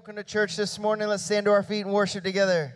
welcome to church this morning. Let's stand to our feet and worship together.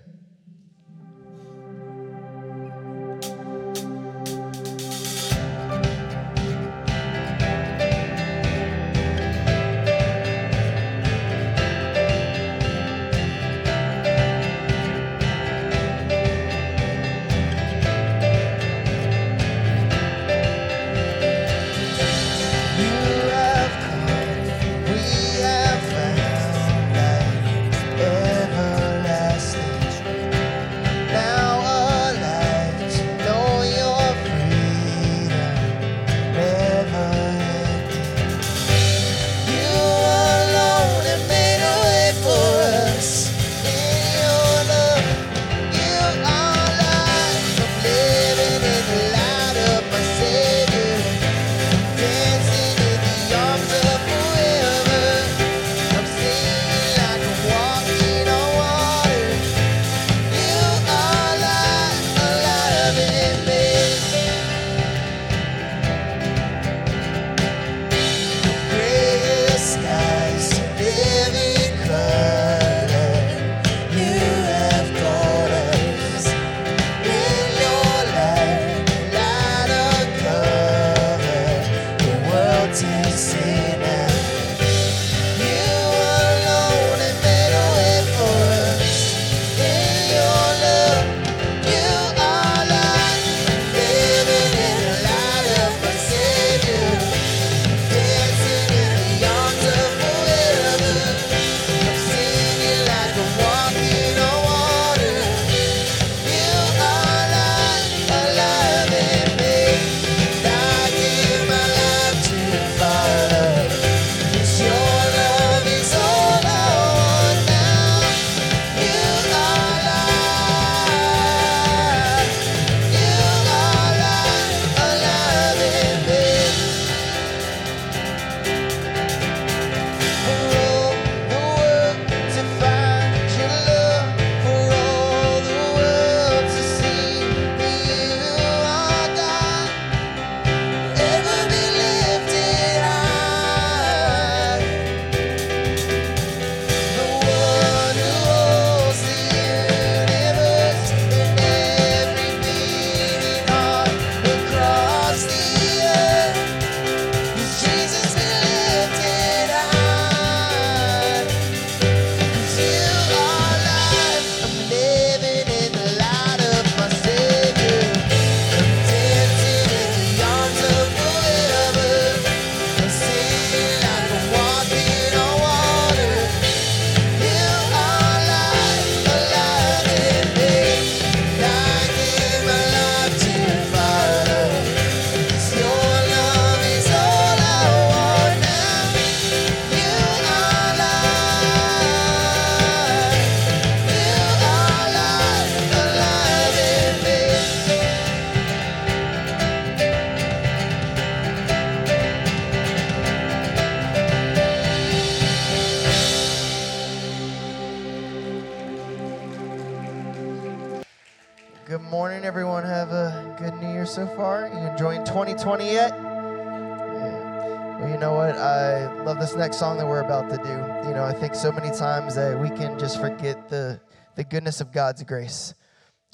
Next song that we're about to do. You know, I think so many times that we can just forget the the goodness of God's grace.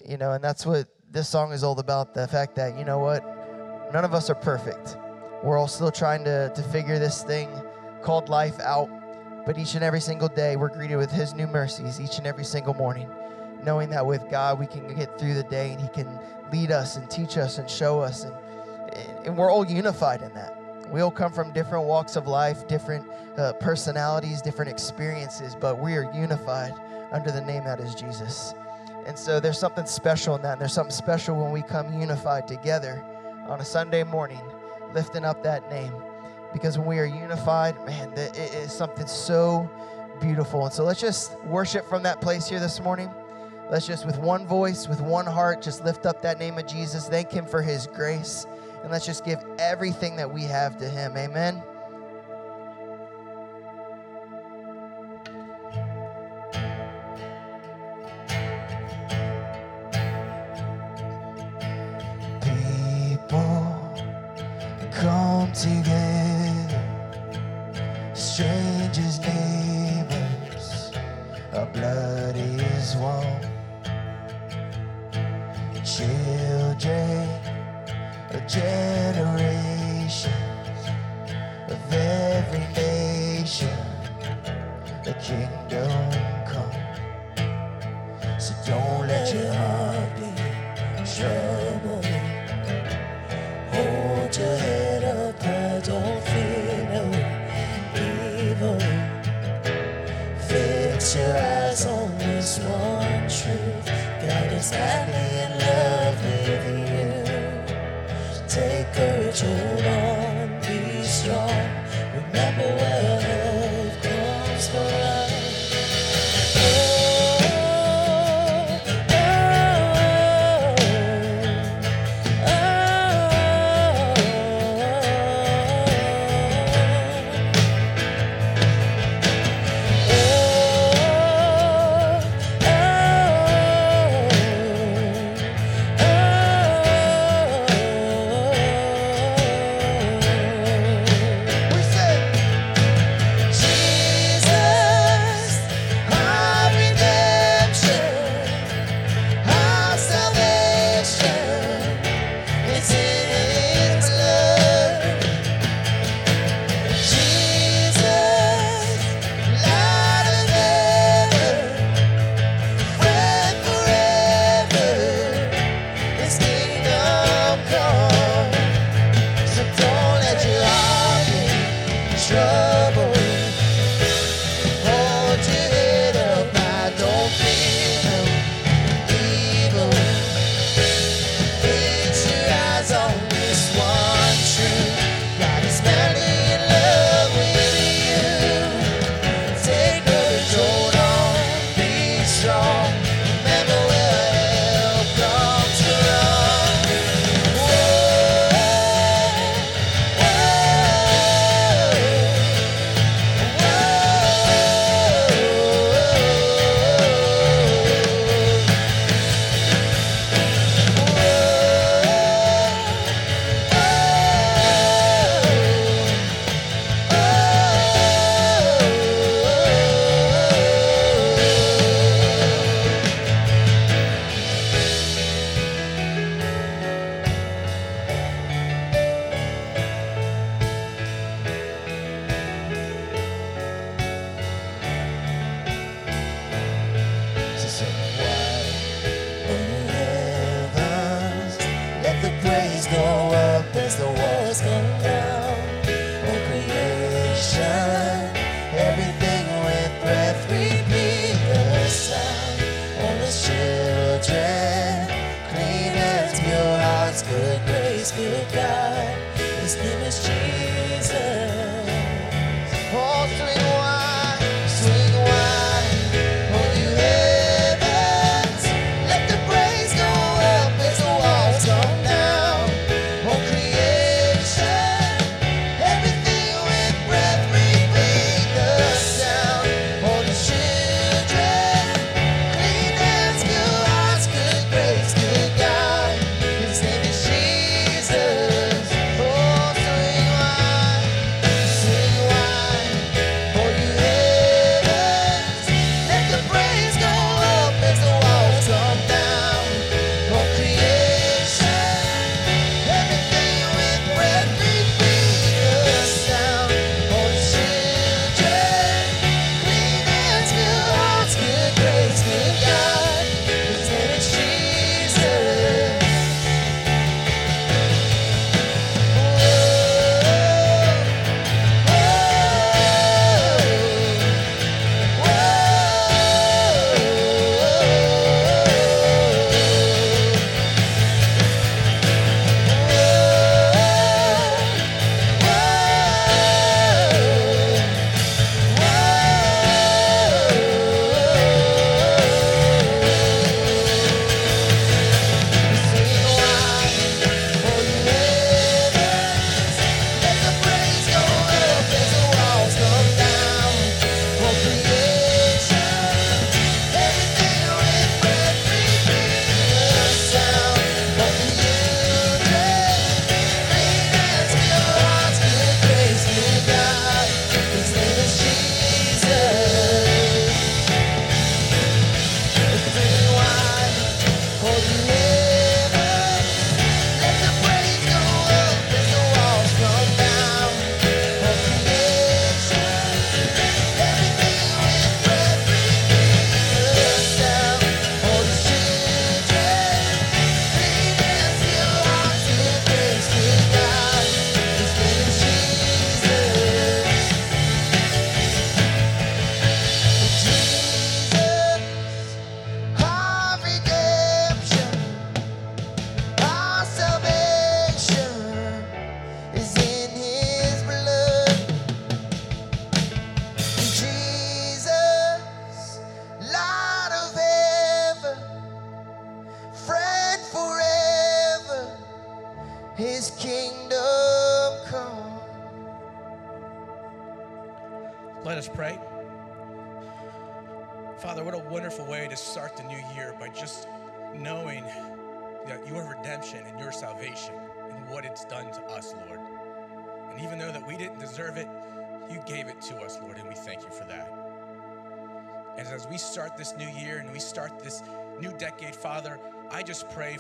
You know, and that's what this song is all about. The fact that you know what, none of us are perfect. We're all still trying to to figure this thing called life out. But each and every single day, we're greeted with His new mercies each and every single morning knowing that with God we can get through the day and He can lead us and teach us and show us. And, and we're all unified in that. We all come from different walks of life, different uh, personalities, different experiences, but we are unified under the name that is Jesus. And so there's something special in that. And there's something special when we come unified together on a Sunday morning, lifting up that name. Because when we are unified, man, it is something so beautiful. And so let's just worship from that place here this morning. Let's just, with one voice, with one heart, just lift up that name of Jesus. Thank Him for His grace. And let's just give everything that we have to Him. Amen.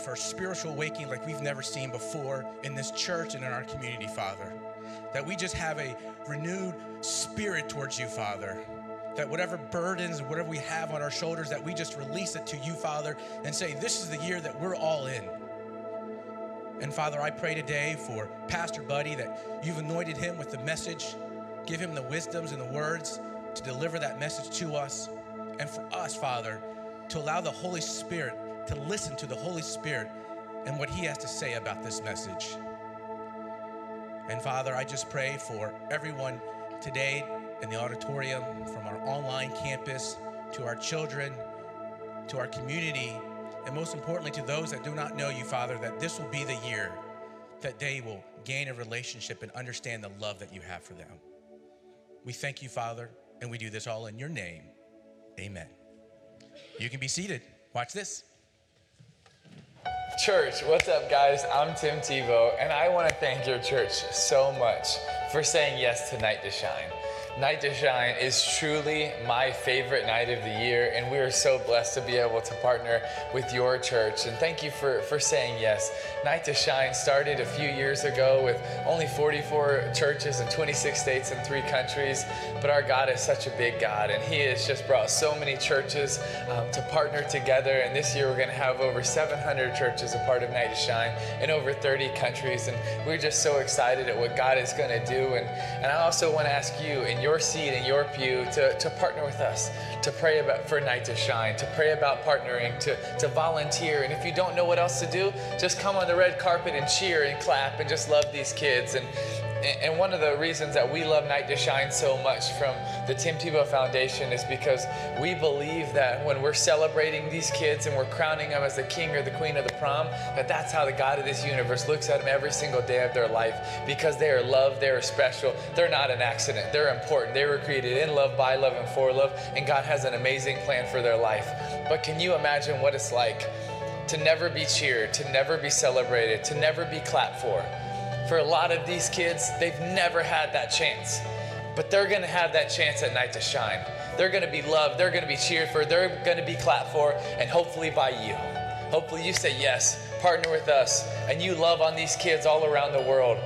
For spiritual waking like we've never seen before in this church and in our community, Father. That we just have a renewed spirit towards you, Father. That whatever burdens, whatever we have on our shoulders, that we just release it to you, Father, and say, This is the year that we're all in. And Father, I pray today for Pastor Buddy that you've anointed him with the message. Give him the wisdoms and the words to deliver that message to us. And for us, Father, to allow the Holy Spirit to listen to the Holy Spirit and what He has to say about this message. And Father, I just pray for everyone today in the auditorium, from our online campus to our children, to our community, and most importantly to those that do not know you, Father, that this will be the year that they will gain a relationship and understand the love that you have for them. We thank you, Father, and we do this all in your name. Amen. You can be seated. Watch this. Church, what's up, guys? I'm Tim Tebow, and I want to thank your church so much for saying yes to Night to Shine. Night to Shine is truly my favorite night of the year, and we are so blessed to be able to partner with your church. And thank you for, for saying yes. Night to Shine started a few years ago with only 44 churches in 26 states and three countries, but our God is such a big God, and He has just brought so many churches um, to partner together. And this year we're going to have over 700 churches a part of Night to Shine in over 30 countries, and we're just so excited at what God is going to do. And, and I also want to ask you in your seat, in your pew, to, to partner with us, to pray about for Night to Shine, to pray about partnering, to, to volunteer. And if you don't know what else to do, just come on the red carpet and cheer and clap and just love these kids. And and one of the reasons that we love Night to Shine so much from the Tim Tebow Foundation is because we believe that when we're celebrating these kids and we're crowning them as the king or the queen of the prom, that that's how the God of this universe looks at them every single day of their life because they are loved, they are special, they're not an accident, they're important. They were created in love, by love, and for love, and God has an amazing plan for their life. But can you imagine what it's like to never be cheered, to never be celebrated, to never be clapped for? For a lot of these kids, they've never had that chance. But they're gonna have that chance at night to shine. They're gonna be loved, they're gonna be cheered for, they're gonna be clapped for, and hopefully by you. Hopefully you say yes, partner with us, and you love on these kids all around the world.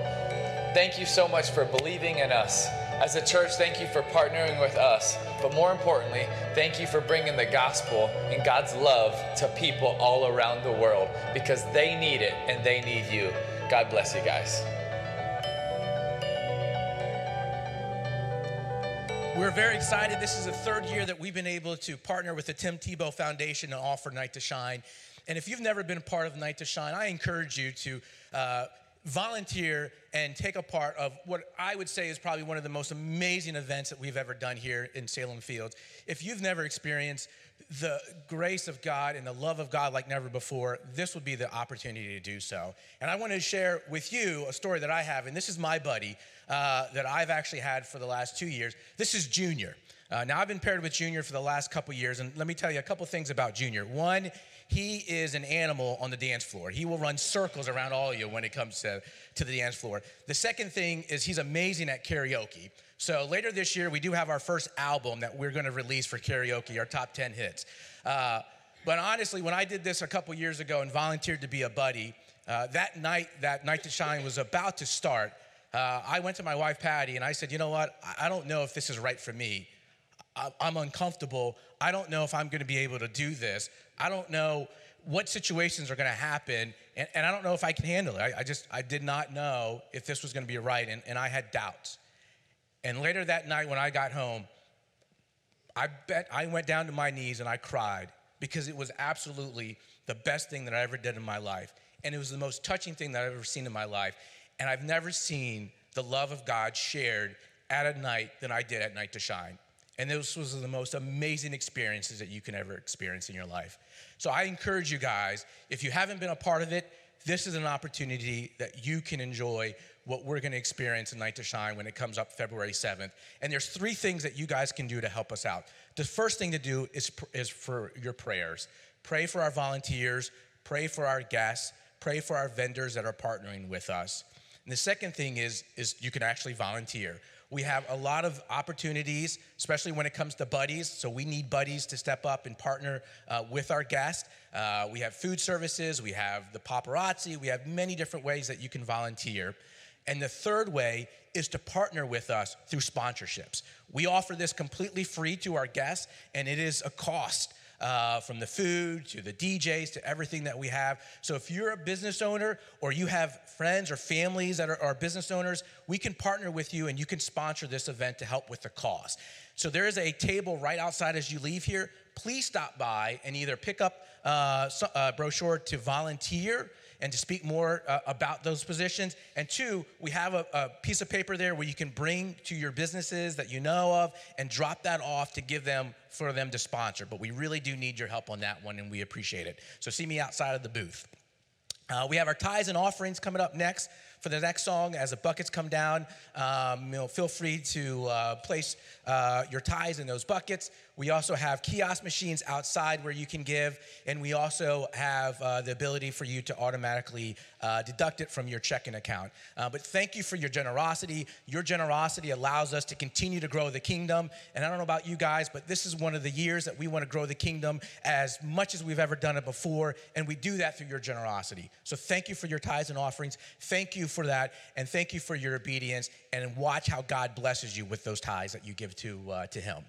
Thank you so much for believing in us. As a church, thank you for partnering with us. But more importantly, thank you for bringing the gospel and God's love to people all around the world because they need it and they need you. God bless you guys. We're very excited. This is the third year that we've been able to partner with the Tim Tebow Foundation and offer Night to Shine. And if you've never been a part of Night to Shine, I encourage you to uh, volunteer and take a part of what I would say is probably one of the most amazing events that we've ever done here in Salem Fields. If you've never experienced the grace of God and the love of God like never before, this would be the opportunity to do so. And I want to share with you a story that I have, and this is my buddy uh, that I've actually had for the last two years. This is Junior. Uh, now, I've been paired with Junior for the last couple years, and let me tell you a couple things about Junior. One, he is an animal on the dance floor. He will run circles around all of you when it comes to, to the dance floor. The second thing is he's amazing at karaoke. So later this year, we do have our first album that we're going to release for karaoke, our top 10 hits. Uh, but honestly, when I did this a couple years ago and volunteered to be a buddy, uh, that night, that night to shine was about to start. Uh, I went to my wife Patty and I said, you know what? I don't know if this is right for me. I'm uncomfortable. I don't know if I'm going to be able to do this. I don't know what situations are going to happen, and, and, I don't know if I can handle it. I, I, just I did not know if this was going to be right, and, and I had doubts. And later that night when I got home, I bet I went down to my knees and I cried because it was absolutely the best thing that I ever did in my life. And it was the most touching thing that I've ever seen in my life. And I've never seen the love of God shared at a night than I did at Night to Shine. And this was the most amazing experiences that you can ever experience in your life. So I encourage you guys, if you haven't been a part of it, this is an opportunity that you can enjoy what we're going to experience in Night to Shine when it comes up February 7th. And there's three things that you guys can do to help us out. The first thing to do is, is for your prayers. Pray for our volunteers, pray for our guests, pray for our vendors that are partnering with us. And the second thing is, is you can actually volunteer. We have a lot of opportunities, especially when it comes to buddies. So we need buddies to step up and partner uh, with our guests. Uh, we have food services, we have the paparazzi, we have many different ways that you can volunteer. And the third way is to partner with us through sponsorships. We offer this completely free to our guests, and it is a cost. Uh, from the food to the DJs to everything that we have. So, if you're a business owner or you have friends or families that are, are business owners, we can partner with you and you can sponsor this event to help with the cost. So, there is a table right outside as you leave here. Please stop by and either pick up uh, a brochure to volunteer and to speak more uh, about those positions. And two, we have a, a, piece of paper there where you can bring to your businesses that you know of and drop that off to give them for them to sponsor. But we really do need your help on that one, and we appreciate it. So see me outside of the booth. Uh, we have our tithes and offerings coming up next for the next song as the buckets come down. Um, you know, feel free to uh, place uh, your tithes in those buckets. We also have kiosk machines outside where you can give, and we also have uh, the ability for you to automatically uh, deduct it from your checking account. Uh, but thank you for your generosity. Your generosity allows us to continue to grow the kingdom. And I don't know about you guys, but this is one of the years that we want to grow the kingdom as much as we've ever done it before, and we do that through your generosity. So thank you for your tithes and offerings. Thank you for that, and thank you for your obedience. And watch how God blesses you with those tithes that you give to uh, to Him.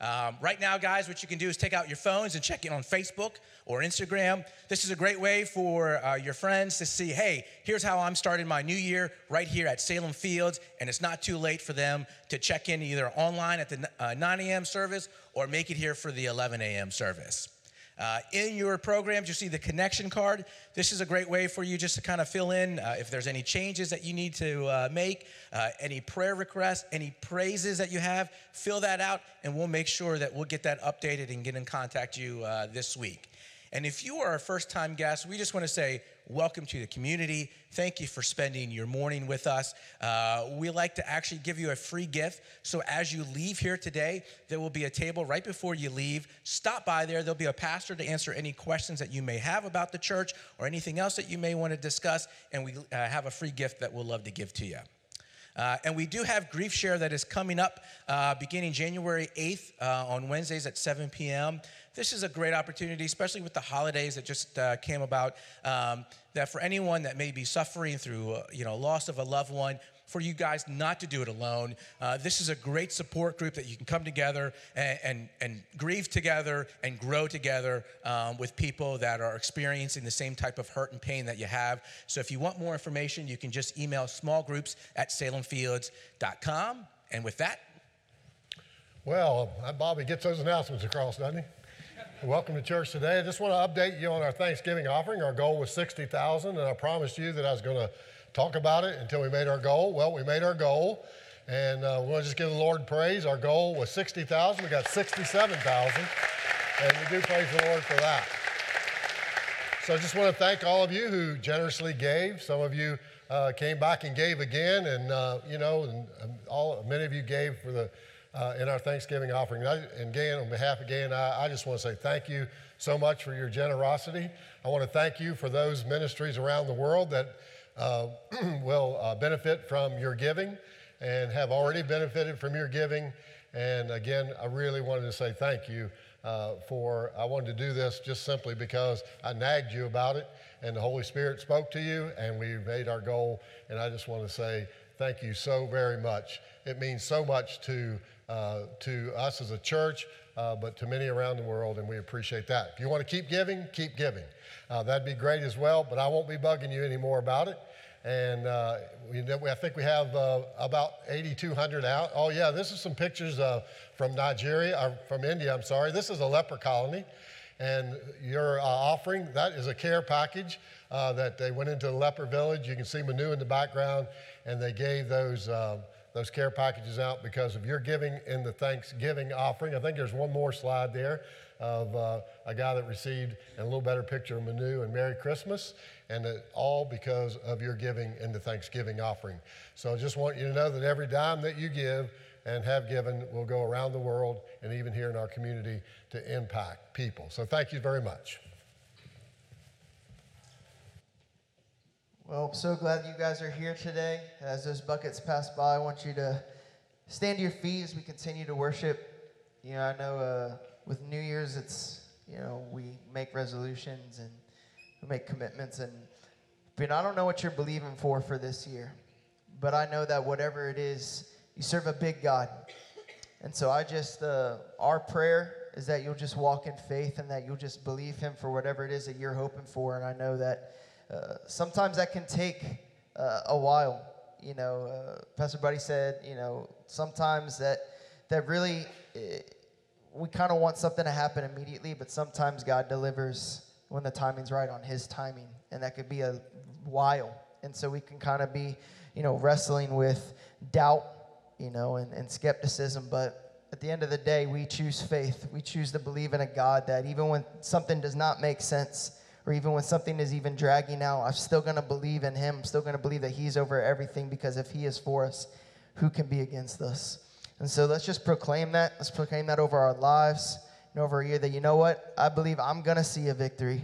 Um, right now, guys, what you can do is take out your phones and check in on Facebook or Instagram. This is a great way for uh, your friends to see, hey, here's how I'm starting my new year right here at Salem Fields, and it's not too late for them to check in either online at the uh, 9 a.m. service or make it here for the 11 a.m. service. Uh, in your programs, you see the connection card. This is a great way for you just to kind of fill in uh, if there's any changes that you need to uh, make, uh, any prayer requests, any praises that you have, fill that out, and we'll make sure that we'll get that updated and get in contact you uh, this week. And if you are a first time guest, we just want to say welcome to the community. Thank you for spending your morning with us. Uh, we like to actually give you a free gift. So as you leave here today, there will be a table right before you leave. Stop by there. There'll be a pastor to answer any questions that you may have about the church or anything else that you may want to discuss. And we uh, have a free gift that we'll love to give to you. Uh, and we do have Grief Share that is coming up uh, beginning January 8th uh, on Wednesdays at 7 p.m this is a great opportunity, especially with the holidays that just uh, came about, um, that for anyone that may be suffering through, uh, you know, loss of a loved one, for you guys not to do it alone. Uh, this is a great support group that you can come together and, and, and grieve together and grow together um, with people that are experiencing the same type of hurt and pain that you have. So if you want more information, you can just email small groups at salemfields.com. And with that, well, Bobby gets those announcements across, doesn't he? Welcome to church today. I just want to update you on our Thanksgiving offering. Our goal was 60,000 and I promised you that I was going to talk about it until we made our goal. Well, we made our goal and uh, we'll just give the Lord praise. Our goal was 60,000. We got 67,000 and we do praise the Lord for that. So I just want to thank all of you who generously gave. Some of you uh, came back and gave again and, uh, you know, and all, many of you gave for the uh, in our Thanksgiving offering. And, I, and again, on behalf of Gay and I, I just want to say thank you so much for your generosity. I want to thank you for those ministries around the world that uh, will uh, benefit from your giving and have already benefited from your giving. And again, I really wanted to say thank you uh, for, I wanted to do this just simply because I nagged you about it and the Holy Spirit spoke to you and we made our goal. And I just want to say thank you so very much. It means so much to uh, to us as a church, uh, but to many around the world, and we appreciate that. If you want to keep giving, keep giving. Uh, that'd be great as well, but I won't be bugging you anymore about it. And uh, we, I think we have uh, about 8,200 out. Oh, yeah, this is some pictures from Nigeria, from India, I'm sorry. This is a leper colony. And your offering, that is a care package that they went into the leper village. You can see Manu in the background, and they gave those those care packages out because of your giving in the Thanksgiving offering. I think there's one more slide there. of uh, a guy that received a little better picture of Manu and Merry Christmas, and it, all because of your giving in the Thanksgiving offering. So I just want you to know that every dime that you give and have given will go around the world and even here in our community to impact people. So thank you very much. Well, I'm so glad you guys are here today. As those buckets pass by, I want you to stand to your feet as we continue to worship. You know, I know uh, with New Year's, it's, you know, we make resolutions and we make commitments. And, I don't know what you're believing for for this year. But I know that whatever it is, you serve a big God. And so I just, uh, our prayer is that you'll just walk in faith and that you'll just believe Him for whatever it is that you're hoping for. And I know that uh, sometimes that can take uh, a while. You know, uh, Pastor Buddy said, you know, sometimes that that really eh, we kind of want something to happen immediately, but sometimes God delivers when the timing's right on His timing, and that could be a while. And so we can kind of be, you know, wrestling with doubt, you know, and, and skepticism, but at the end of the day, we choose faith. We choose to believe in a God that even when something does not make sense, or even when something is even dragging out, I'm still going to believe in Him. I'm still going to believe that He's over everything because if He is for us, who can be against us? And so let's just proclaim that. Let's proclaim that over our lives and over a year that, you know what? I believe I'm going to see a victory.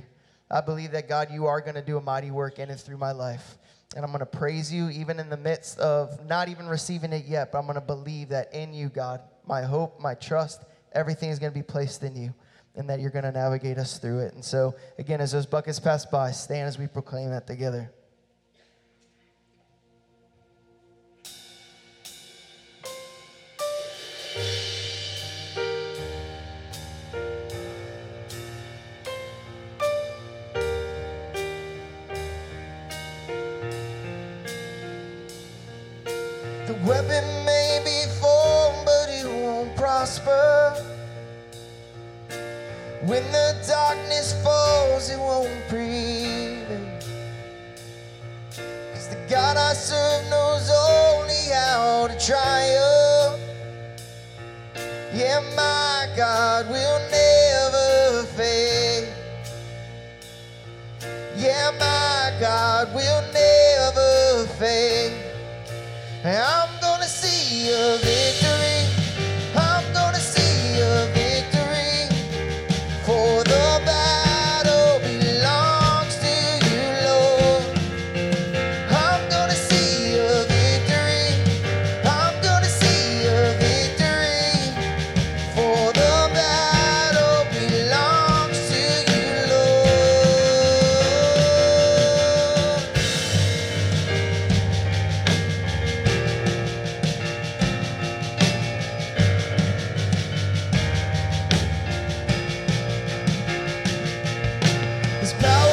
I believe that, God, you are going to do a mighty work in and through my life. And I'm going to praise you even in the midst of not even receiving it yet, but I'm going to believe that in you, God, my hope, my trust, everything is going to be placed in you and that you're going to navigate us through it. And so, again, as those buckets pass by, stand as we proclaim that together. When the darkness falls, it won't prevail. Cause the God I serve knows only how to triumph. Yeah, my God will never fail. Yeah, my God will never fail. I'm gonna see a There's power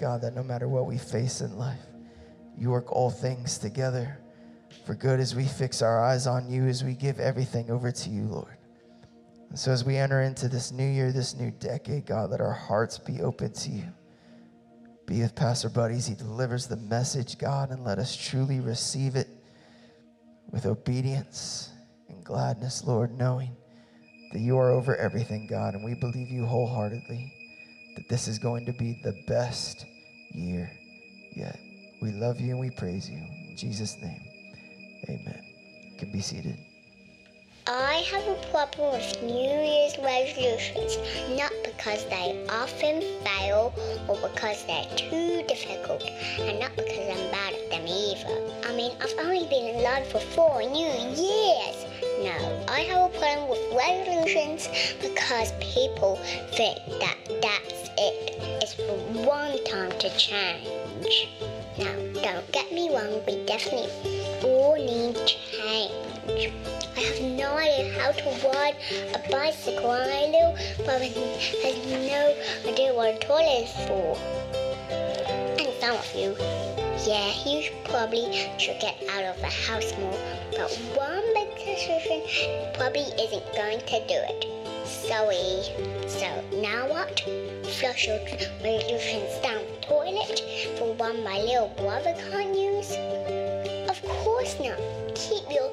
God, that no matter what we face in life, you work all things together for good as we fix our eyes on you, as we give everything over to you, Lord. And so as we enter into this new year, this new decade, God, let our hearts be open to you. Be with Pastor Buddies. he delivers the message, God, and let us truly receive it with obedience and gladness, Lord, knowing that you are over everything, God, and we believe you wholeheartedly that this is going to be the best year yet. We love you and we praise you. In Jesus' name, amen. You can be seated. I have a problem with New Year's resolutions, not because they often fail or because they're too difficult, and not because I'm bad at them either. I mean, I've only been alive for four new years. No, I have a problem with resolutions because people think that that's it. It's for one time to change. Now, don't get me wrong, we definitely all need change. I have no idea how to ride a bicycle, and my little brother has no idea what a toilet is for. And some of you, yeah, you probably should get out of the house more, but one big decision probably isn't going to do it. Sorry. So now what? Flush your resolutions down the toilet for one my little brother can't use? Of course not. Keep your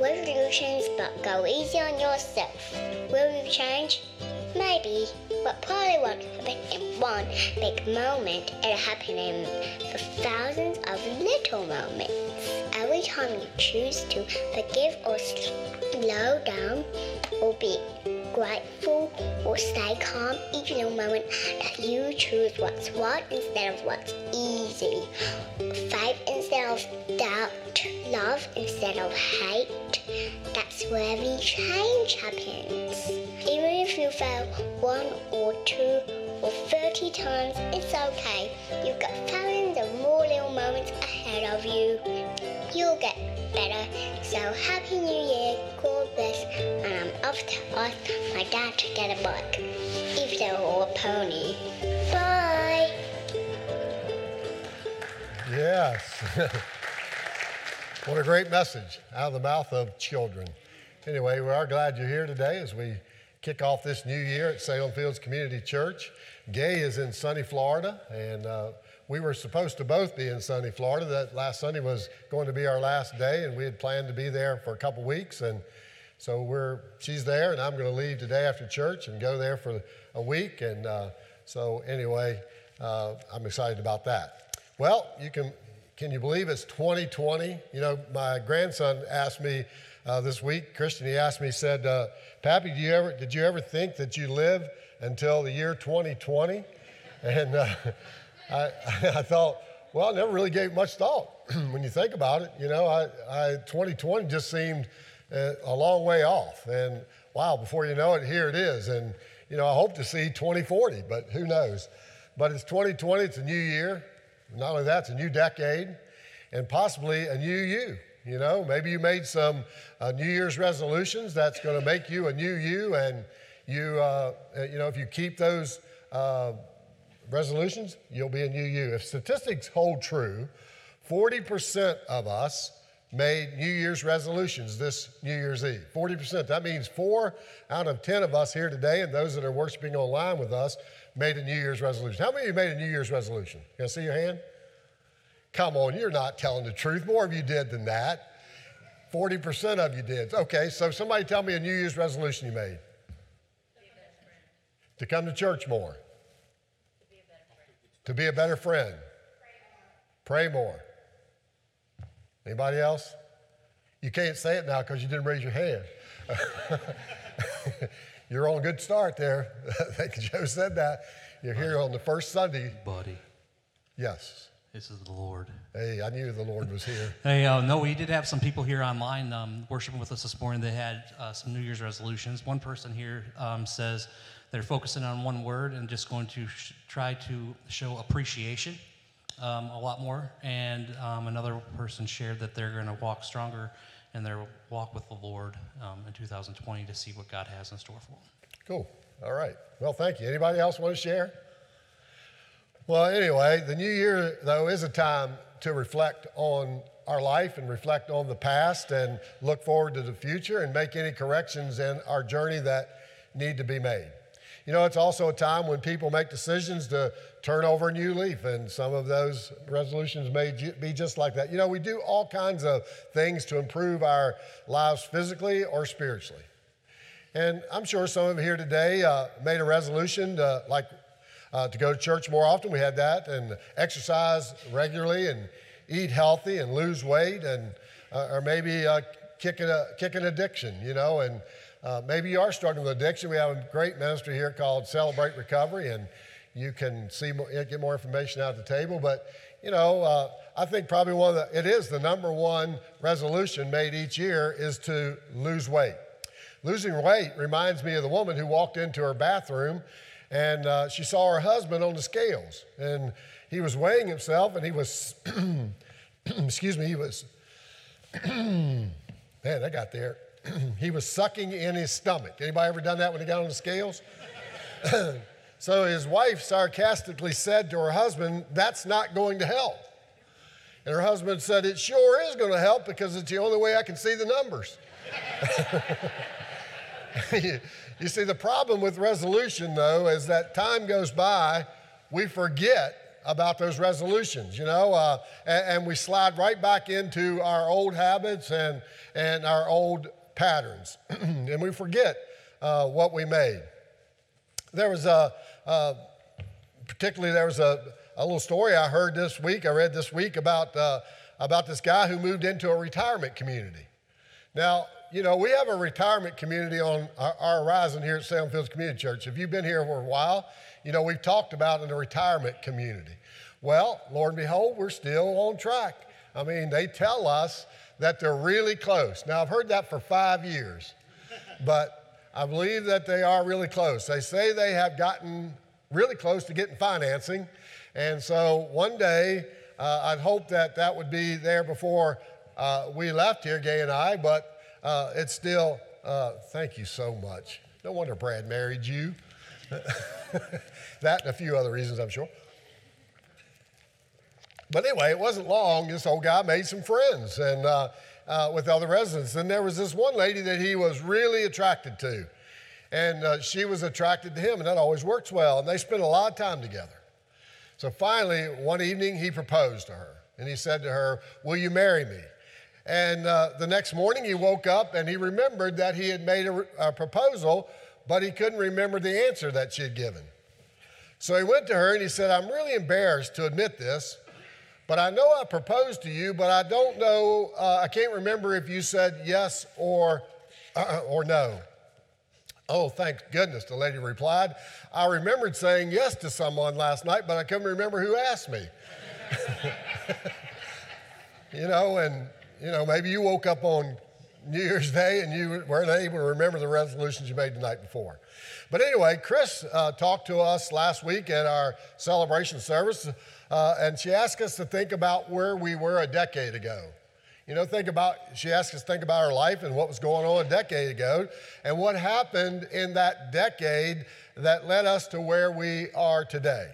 resolutions, but go easy on yourself. Will you change? Maybe, but probably won't happen in one big moment. It'll happen in thousands of little moments. Every time you choose to forgive or slow down or be grateful or stay calm each little moment that you choose what's what instead of what's easy. Faith instead of doubt, love instead of hate. That's where the change happens. Even if you fail one or two or 30 times, it's okay. You've got thousands of more little moments ahead of you. You'll get better. So happy new year, God bless, and I'm off to ask my dad to get a bike, if there or a pony. Bye. Yes. what a great message out of the mouth of children. Anyway, we are glad you're here today as we kick off this new year at Salem Fields Community Church. Gay is in sunny Florida, and uh, we were supposed to both be in sunny Florida. That last Sunday was going to be our last day, and we had planned to be there for a couple weeks. And so we're she's there, and I'm going to leave today after church and go there for a week. And uh, so anyway, uh, I'm excited about that. Well, you can can you believe it's 2020? You know, my grandson asked me uh, this week, Christian. He asked me, he said, uh, "Pappy, do you ever did you ever think that you live until the year 2020?" And uh, I, I thought, well, I never really gave much thought when you think about it. You know, I, I 2020 just seemed uh, a long way off, and wow, before you know it, here it is. And you know, I hope to see 2040, but who knows? But it's 2020. It's a new year. Not only that, it's a new decade, and possibly a new you. You know, maybe you made some uh, New Year's resolutions that's going to make you a new you, and you, uh, you know, if you keep those uh, resolutions, you'll be a new you. If statistics hold true, 40% of us made New Year's resolutions this New Year's Eve. 40%. That means four out of 10 of us here today, and those that are worshiping online with us, made a New Year's resolution. How many of you made a New Year's resolution? Can I see your hand? Come on, you're not telling the truth. More of you did than that. 40% of you did. Okay, so somebody tell me a New Year's resolution you made. To come to church more. To be a better friend. Pray more. Anybody else? You can't say it now because you didn't raise your hand. You're on a good start there. I think Joe said that. You're here on the first Sunday. buddy. Yes. This is the Lord. Hey, I knew the Lord was here. Hey, uh, no, we did have some people here online um, worshiping with us this morning. They had uh, some New Year's resolutions. One person here um, says they're focusing on one word and just going to sh- try to show appreciation um, a lot more. And um, another person shared that they're going to walk stronger in their walk with the Lord um, in 2020 to see what God has in store for them. Cool. All right. Well, thank you. Anybody else want to share? Well, anyway, the new year, though, is a time to reflect on our life and reflect on the past and look forward to the future and make any corrections in our journey that need to be made. You know, it's also a time when people make decisions to turn over a new leaf, and some of those resolutions may be just like that. You know, we do all kinds of things to improve our lives physically or spiritually. And I'm sure some of you here today uh, made a resolution to, like, uh, to go to church more often. We had that, and exercise regularly, and eat healthy, and lose weight, and uh, or maybe uh, kick, kick an addiction, you know. And uh, maybe you are struggling with addiction. We have a great ministry here called Celebrate Recovery, and you can see get more information out at the table. But you know, uh, I think probably one of the it is the number one resolution made each year is to lose weight. Losing weight reminds me of the woman who walked into her bathroom and uh, she saw her husband on the scales and he was weighing himself and he was, excuse me, he was, man, I got there. he was sucking in his stomach. Anybody ever done that when he got on the scales? so his wife sarcastically said to her husband, That's not going to help. And her husband said, It sure is going to help because it's the only way I can see the numbers. you see, the problem with resolution, though, is that time goes by, we forget about those resolutions, you know, uh, and, and, we slide right back into our old habits and, and our old patterns, and we forget uh, what we made. There was a, uh, particularly, there was a, a little story I heard this week, I read this week about, uh, about this guy who moved into a retirement community. Now, you know, we have a retirement community on our, our horizon here at Salem Fields Community Church. If you've been here for a while, you know, we've talked about in the retirement community. Well, Lord and behold, we're still on track. I mean, they tell us that they're really close. Now, I've heard that for five years, but I believe that they are really close. They say they have gotten really close to getting financing. And so one day, uh, I'd hope that that would be there before uh, we left here, Gay and I, but uh, it's still, uh, thank you so much. No wonder Brad married you. that and a few other reasons, I'm sure. But anyway, it wasn't long. This old guy made some friends and uh, uh, with other residents. And there was this one lady that he was really attracted to. And uh, she was attracted to him, and that always works well. And they spent a lot of time together. So finally, one evening, he proposed to her. And he said to her, Will you marry me? And uh, the next morning, he woke up and he remembered that he had made a, a proposal, but he couldn't remember the answer that she had given. So he went to her and he said, I'm really embarrassed to admit this, but I know I proposed to you, but I don't know, uh, I can't remember if you said yes or, uh, or no. Oh, thank goodness, the lady replied. I remembered saying yes to someone last night, but I couldn't remember who asked me. you know, and, you know, maybe you woke up on New Year's Day and you weren't able to remember the resolutions you made the night before. But anyway, Chris uh, talked to us last week at our celebration service, uh, and she asked us to think about where we were a decade ago. You know, think about, she asked us to think about our life and what was going on a decade ago and what happened in that decade that led us to where we are today.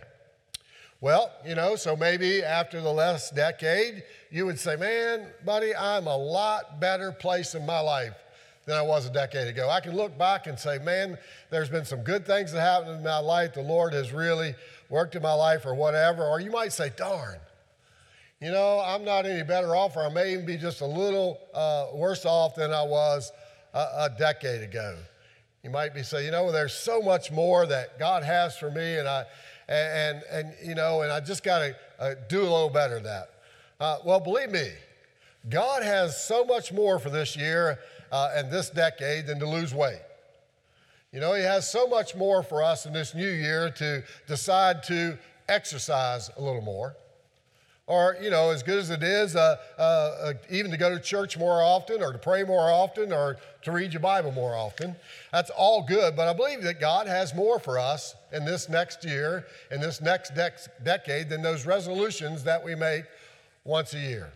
Well, you know, so maybe after the last decade, you would say, man, buddy, I'm a lot better place in my life than I was a decade ago. I can look back and say, man, there's been some good things that happened in my life. The Lord has really worked in my life or whatever. Or you might say, darn, you know, I'm not any better off, or I may even be just a little uh, worse off than I was a, a decade ago. You might be saying, you know, there's so much more that God has for me, and I, and, and, you know, and I just got to uh, do a little better than that. Uh, well, believe me, God has so much more for this year uh, and this decade than to lose weight. You know, He has so much more for us in this new year to decide to exercise a little more. Or, you know, as good as it is, uh, uh, uh, even to go to church more often, or to pray more often, or to read your Bible more often. That's all good, but I believe that God has more for us in this next year, in this next dec- decade, than those resolutions that we make once a year.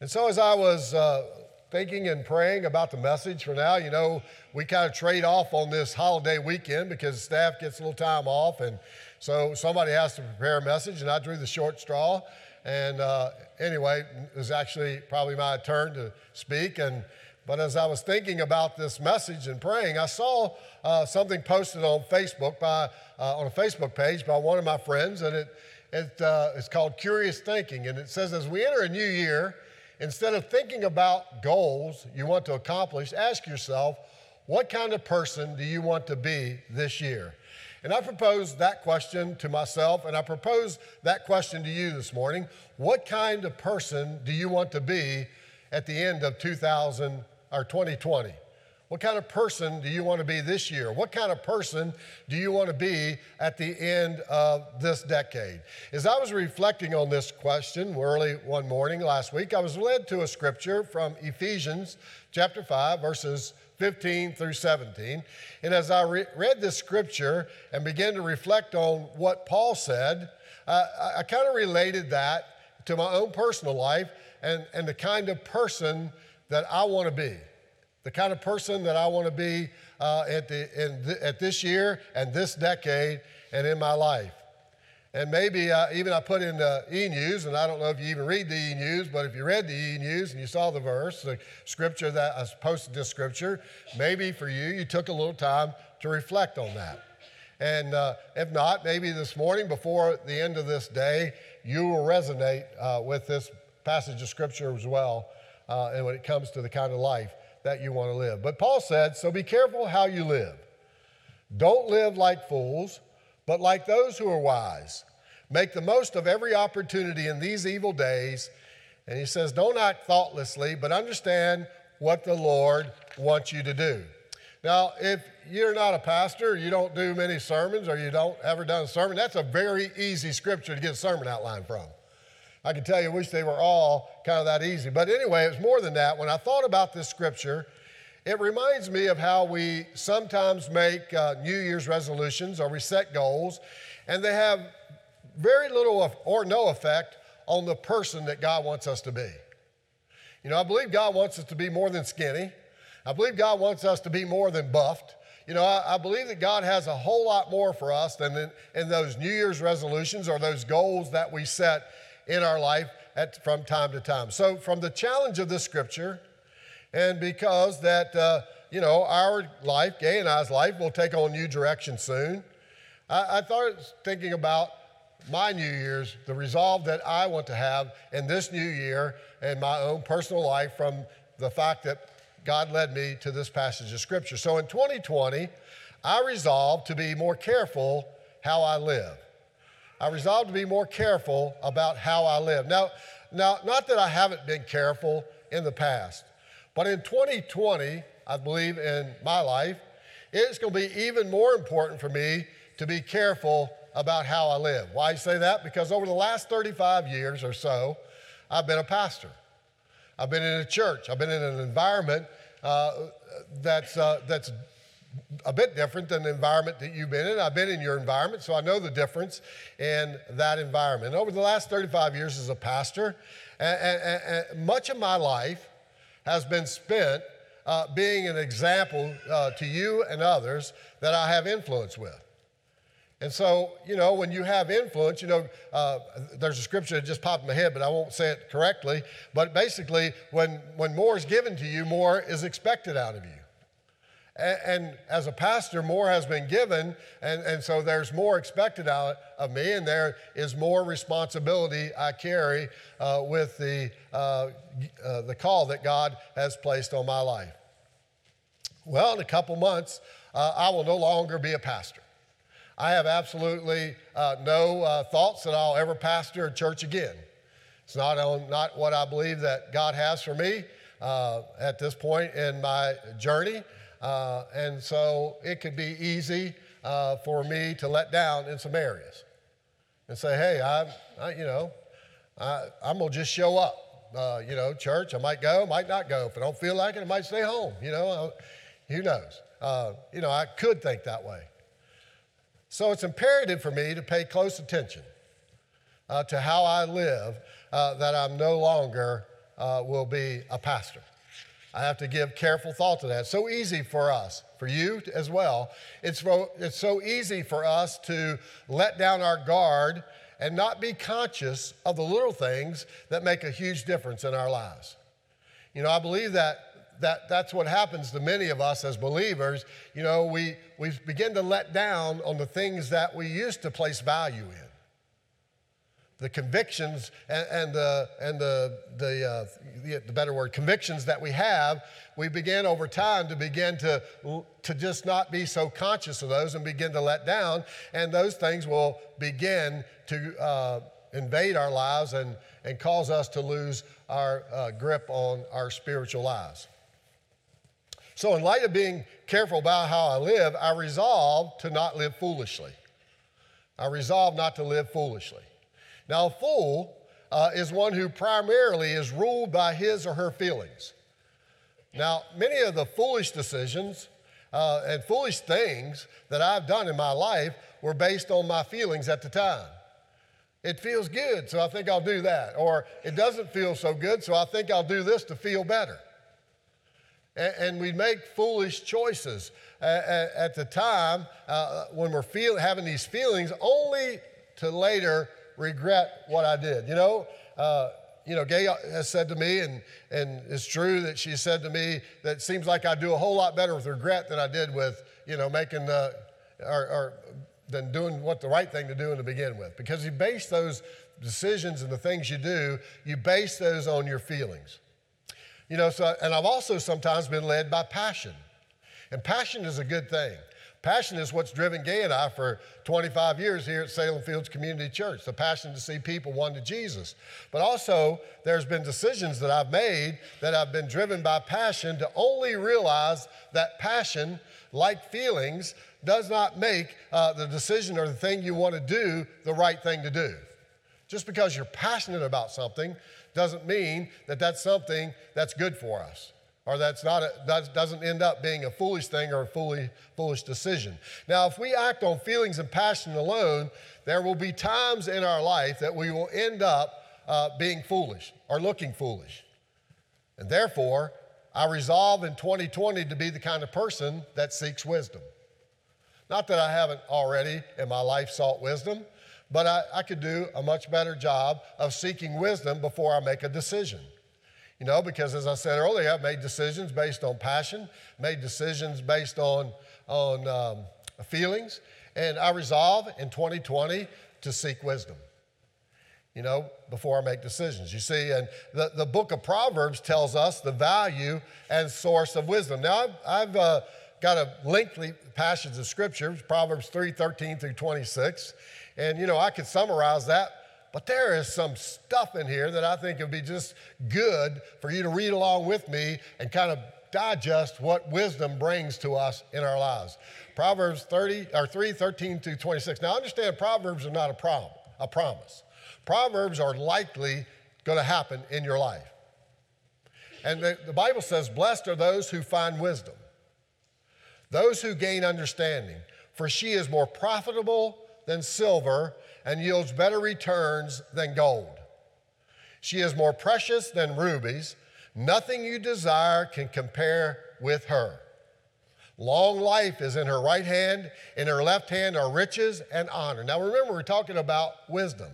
And so, as I was uh, thinking and praying about the message for now, you know, we kind of trade off on this holiday weekend because staff gets a little time off, and so somebody has to prepare a message, and I drew the short straw. And uh, anyway, it was actually probably my turn to speak. And but as I was thinking about this message and praying, I saw uh, something posted on Facebook by uh, on a Facebook page by one of my friends, and it, it uh, it's called Curious Thinking, and it says as we enter a new year, instead of thinking about goals you want to accomplish, ask yourself, what kind of person do you want to be this year? And I propose that question to myself, and I propose that question to you this morning. What kind of person do you want to be at the end of 2000 or 2020? What kind of person do you want to be this year? What kind of person do you want to be at the end of this decade? As I was reflecting on this question early one morning last week, I was led to a scripture from Ephesians chapter 5, verses 15 through 17. And as I re- read this scripture and began to reflect on what Paul said, uh, I, I kind of related that to my own personal life and, and the kind of person that I want to be. The kind of person that I want to be uh, at, the, th- at this year and this decade and in my life. And maybe uh, even I put in the e news, and I don't know if you even read the e news, but if you read the e news and you saw the verse, the scripture that I posted this scripture, maybe for you, you took a little time to reflect on that. And uh, if not, maybe this morning before the end of this day, you will resonate uh, with this passage of scripture as well, uh, and when it comes to the kind of life that you want to live. But Paul said, So be careful how you live. Don't live like fools but like those who are wise. Make the most of every opportunity in these evil days. And he says, Don't act thoughtlessly, but understand what the Lord wants you to do. Now, if you're not a pastor, you don't do many sermons, or you don't ever done a sermon, that's a very easy scripture to get a sermon outline from. I can tell you, I wish they were all kind of that easy. But anyway, it's more than that. When I thought about this scripture, it reminds me of how we sometimes make uh, New Year's resolutions or we set goals, and they have very little or no effect on the person that God wants us to be. You know, I believe God wants us to be more than skinny. I believe God wants us to be more than buffed. You know, I, I believe that God has a whole lot more for us than in, in, those New Year's resolutions or those goals that we set in our life at, from time to time. So, from the challenge of this scripture, and because that, uh, you know, our life, Gay and I's life, will take on new direction soon, I, I thought thinking about my New Year's, the resolve that I want to have in this new year in my own personal life from the fact that God led me to this passage of Scripture. So in 2020, I resolved to be more careful how I live. I resolved to be more careful about how I live. Now, now, not that I haven't been careful in the past, but in 2020, I believe in my life, it's going to be even more important for me to be careful about how I live. Why I say that? Because over the last 35 years or so, I've been a pastor. I've been in a church. I've been in an environment uh, that's, uh, that's a bit different than the environment that you've been in. I've been in your environment, so I know the difference in that environment. over the last 35 years as a pastor, and, and, and much of my life has been spent uh, being an example uh, to you and others that I have influence with. And so, you know, when you have influence, you know, uh, there's a scripture that just popped in my head, but I won't say it correctly. But basically, when, when more is given to you, more is expected out of you. And, and as a pastor, more has been given, and, and so there's more expected out of me, and there is more responsibility I carry uh, with the, uh, uh the call that God has placed on my life. Well, in a couple months, uh, I will no longer be a pastor. I have absolutely uh, no uh, thoughts that I'll ever pastor a church again. It's not, not what I believe that God has for me at this point in my journey. Uh, and so it could be easy uh, for me to let down in some areas and say, hey, I'm, I, you know, I, am going to just show up. Uh, you know, church, I might go, might not go. If I don't feel like it, I might stay home. You know, who knows? you know, I could think that way. So it's imperative for me to pay close attention uh, to how I live uh, that I'm no longer uh, will be a pastor. I have to give careful thought to that. So easy for us, for you as well. It's, it's so easy for us to let down our guard and not be conscious of the little things that make a huge difference in our lives. You know, I believe that that, that's what happens to many of us as believers. You know, we, we begin to let down on the things that we used to place value in. The convictions and, and the, and the, the, uh, the, the better word, convictions that we have, we begin over time to begin to, to just not be so conscious of those and begin to let down. And those things will begin to uh, invade our lives and, and cause us to lose our uh, grip on our spiritual lives. So, in light of being careful about how I live, I resolve to not live foolishly. I resolve not to live foolishly. Now, a fool uh, is one who primarily is ruled by his or her feelings. Now, many of the foolish decisions uh, and foolish things that I've done in my life were based on my feelings at the time. It feels good, so I think I'll do that. Or it doesn't feel so good, so I think I'll do this to feel better and, and we make foolish choices at, at the time uh, when we're feel, having these feelings, only to later regret what I did. You know, uh, you know, Gay has said to me, and, and it's true that she said to me that it seems like I do a whole lot better with regret than I did with, you know, making the, or, or than doing what the right thing to do in to begin with. Because you base those decisions and the things you do, you base those on your feelings. You know, so, and I've also sometimes been led by passion. And passion is a good thing. Passion is what's driven Gay and I for 25 years here at Salem Fields Community Church the passion to see people won to Jesus. But also, there's been decisions that I've made that I've been driven by passion to only realize that passion, like feelings, does not make uh, the decision or the thing you want to do the right thing to do. Just because you're passionate about something doesn't mean that that's something that's good for us or that's not a, that doesn't end up being a foolish thing or a foolish, foolish decision. Now, if we act on feelings and passion alone, there will be times in our life that we will end up uh, being foolish or looking foolish. And therefore, I resolve in 2020 to be the kind of person that seeks wisdom. Not that I haven't already in my life sought wisdom, but I, I could do a much better job of seeking wisdom before I make a decision. You know, because as I said earlier, I've made decisions based on passion, made decisions based on, on um, feelings, and I resolve in 2020 to seek wisdom, you know, before I make decisions. You see, and the, the book of Proverbs tells us the value and source of wisdom. Now, I've, I've uh, got a lengthy passage of scripture, Proverbs 3 13 through 26, and, you know, I could summarize that but there is some stuff in here that I think would be just good for you to read along with me and kind of digest what wisdom brings to us in our lives. Proverbs 30 or 3, 13 to 26. Now understand Proverbs are not a prom, a promise. Proverbs are likely going to happen in your life. And the, the Bible says, Blessed are those who find wisdom, those who gain understanding, for she is more profitable than silver and yields better returns than gold. She is more precious than rubies. Nothing you desire can compare with her. Long life is in her right hand, in her left hand are riches and honor. Now remember, we're talking about wisdom.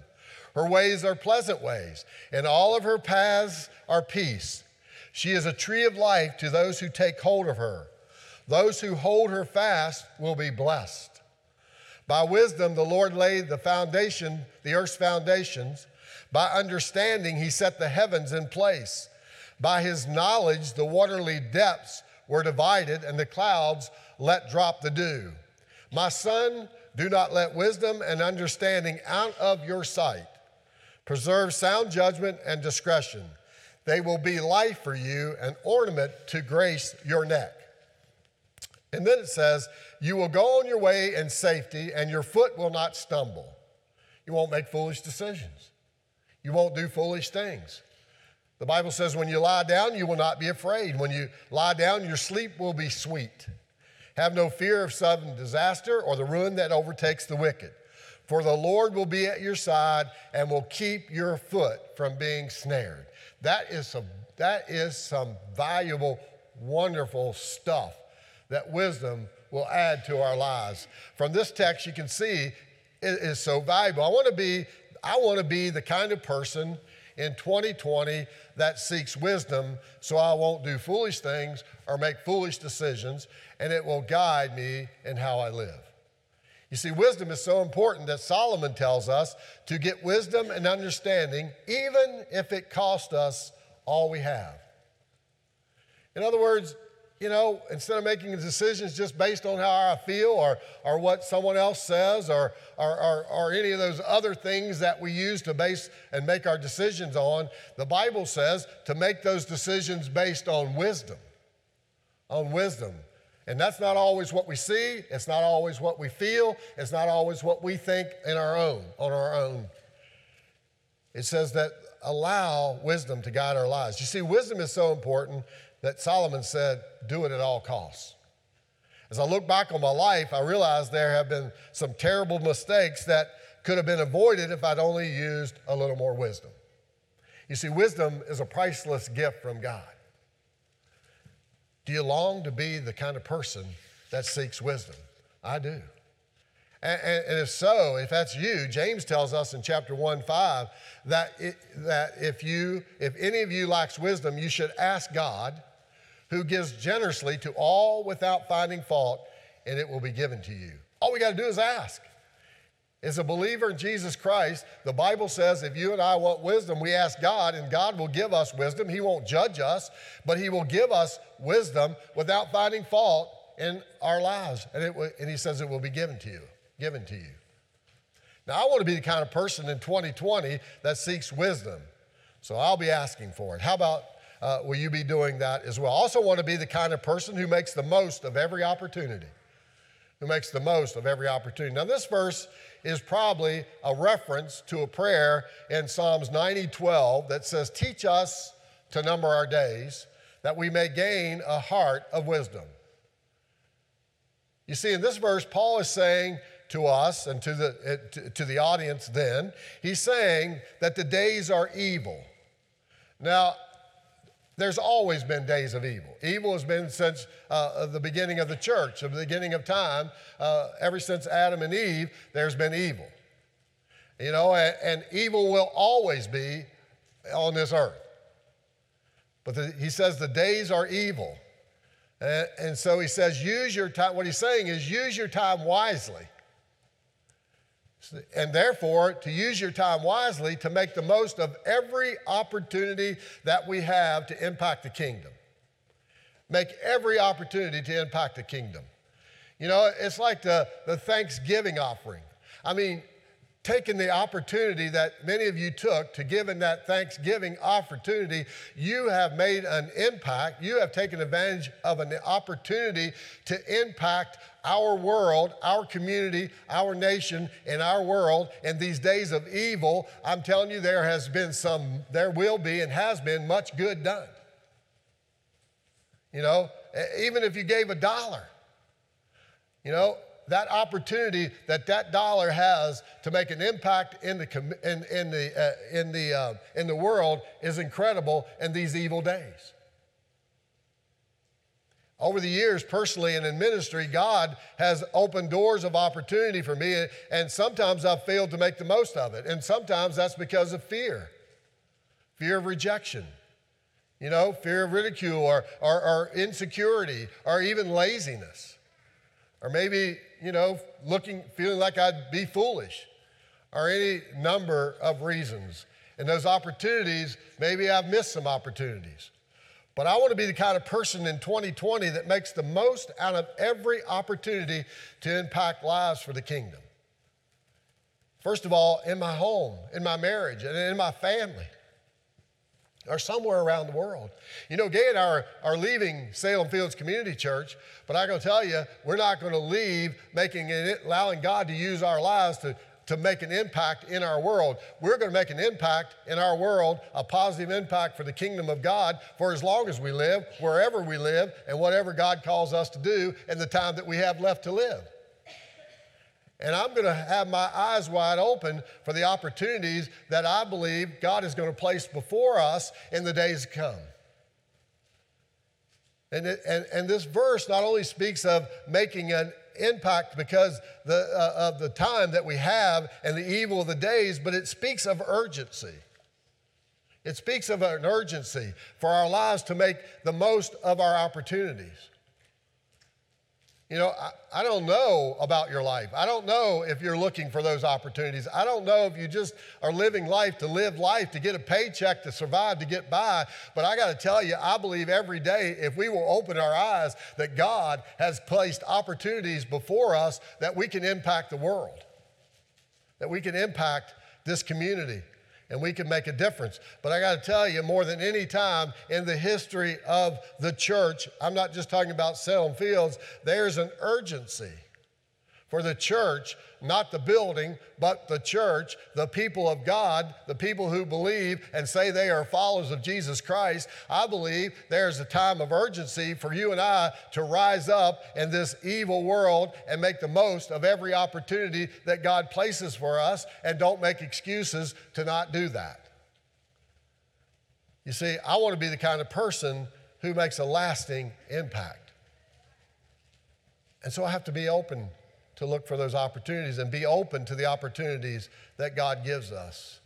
Her ways are pleasant ways, and all of her paths are peace. She is a tree of life to those who take hold of her. Those who hold her fast will be blessed. By wisdom, the Lord laid the foundation, the earth's foundations. By understanding, he set the heavens in place. By his knowledge, the waterly depths were divided, and the clouds let drop the dew. My son, do not let wisdom and understanding out of your sight. Preserve sound judgment and discretion. They will be life for you, an ornament to grace your neck. And then it says, You will go on your way in safety, and your foot will not stumble. You won't make foolish decisions. You won't do foolish things. The Bible says, When you lie down, you will not be afraid. When you lie down, your sleep will be sweet. Have no fear of sudden disaster or the ruin that overtakes the wicked. For the Lord will be at your side and will keep your foot from being snared. That is some, that is some valuable, wonderful stuff that wisdom will add to our lives. From this text, you can see it is so valuable. I want to be, I want to be the kind of person in 2020 that seeks wisdom so I won't do foolish things or make foolish decisions, and it will guide me in how I live. You see, wisdom is so important that Solomon tells us to get wisdom and understanding, even if it costs us all we have. In other words, you know, instead of making decisions just based on how I feel or, or what someone else says or, or, or, or, any of those other things that we use to base and make our decisions on, the Bible says to make those decisions based on wisdom. On wisdom. And that's not always what we see, it's not always what we feel, it's not always what we think in our own, on our own. It says that allow wisdom to guide our lives. You see, wisdom is so important that Solomon said, do it at all costs. As I look back on my life, I realize there have been some terrible mistakes that could have been avoided if I'd only used a little more wisdom. You see, wisdom is a priceless gift from God. Do you long to be the kind of person that seeks wisdom? I do. And, and, if so, if that's you, James tells us in chapter 1 5 that, it, that if, you, if any of you lacks wisdom, you should ask God who gives generously to all without finding fault, and it will be given to you. All we got to do is ask. As a believer in Jesus Christ, the Bible says if you and I want wisdom, we ask God, and God will give us wisdom. He won't judge us, but He will give us wisdom without finding fault in our lives, and, it, and He says it will be given to you, given to you. Now, I want to be the kind of person in 2020 that seeks wisdom. So I'll be asking for it. How about uh, will you be doing that as well? I also want to be the kind of person who makes the most of every opportunity. Who makes the most of every opportunity. Now, this verse is probably a reference to a prayer in Psalms 90 12 that says, Teach us to number our days that we may gain a heart of wisdom. You see, in this verse, Paul is saying to us and to the, eh, to, the audience then, he's saying that the days are evil. Now, there's always been days of evil. Evil has been since uh, the beginning of the church, the beginning of time. Uh, ever since Adam and Eve, there's been evil. You know, and, and evil will always be on this earth. But the, he says the days are evil. And, and so he says, use your time. What he's saying is, use your time wisely. And therefore, to use your time wisely to make the most of every opportunity that we have to impact the kingdom. Make every opportunity to impact the kingdom. You know, it's like the, the Thanksgiving offering. I mean, taking the opportunity that many of you took to give in that Thanksgiving opportunity, you have made an impact. You have taken advantage of an opportunity to impact our world, our community, our nation, and our world in these days of evil. I'm telling you, there has been some, there will be, and has been much good done. You know, even if you gave a dollar, you know, that opportunity that that dollar has to make an impact in the, in, in the, uh, in the, uh, in the world is incredible in these evil days. Over the years, personally and in ministry, God has opened doors of opportunity for me, and sometimes I've failed to make the most of it. And sometimes that's because of fear fear of rejection, you know, fear of ridicule or, or, or insecurity or even laziness. Or maybe you know, looking, feeling like I'd be foolish, or any number of reasons. And those opportunities, maybe I've missed some opportunities. But I want to be the kind of person in 2020 that makes the most out of every opportunity to impact lives for the kingdom. First of all, in my home, in my marriage, and in my family or somewhere around the world. You know, Gay and I are, are leaving Salem Fields Community Church, but I gotta tell you, we're not gonna leave making it, allowing God to use our lives to, to make an impact in our world. We're gonna make an impact in our world, a positive impact for the kingdom of God for as long as we live, wherever we live, and whatever God calls us to do in the time that we have left to live. And I'm going to have my eyes wide open for the opportunities that I believe God is going to place before us in the days to come. And, and, and this verse not only speaks of making an impact because the, uh, of the time that we have and the evil of the days, but it speaks of urgency. It speaks of an urgency for our lives to make the most of our opportunities. You know, I, I, don't know about your life. I don't know if you're looking for those opportunities. I don't know if you just are living life to live life, to get a paycheck, to survive, to get by. But I got to tell you, I believe every day, if we will open our eyes, that God has placed opportunities before us that we can impact the world, that we can impact this community and we can make a difference. But I got to tell you, more than any time in the history of the church, I'm not just talking about Salem Fields, there's an urgency for the church, not the building, but the church, the people of God, the people who believe and say they are followers of Jesus Christ. I believe there's a time of urgency for you and I to rise up in this evil world and make the most of every opportunity that God places for us and don't make excuses to not do that. You see, I want to be the kind of person who makes a lasting impact. And so I have to be open to look for those opportunities and be open to the opportunities that God gives us.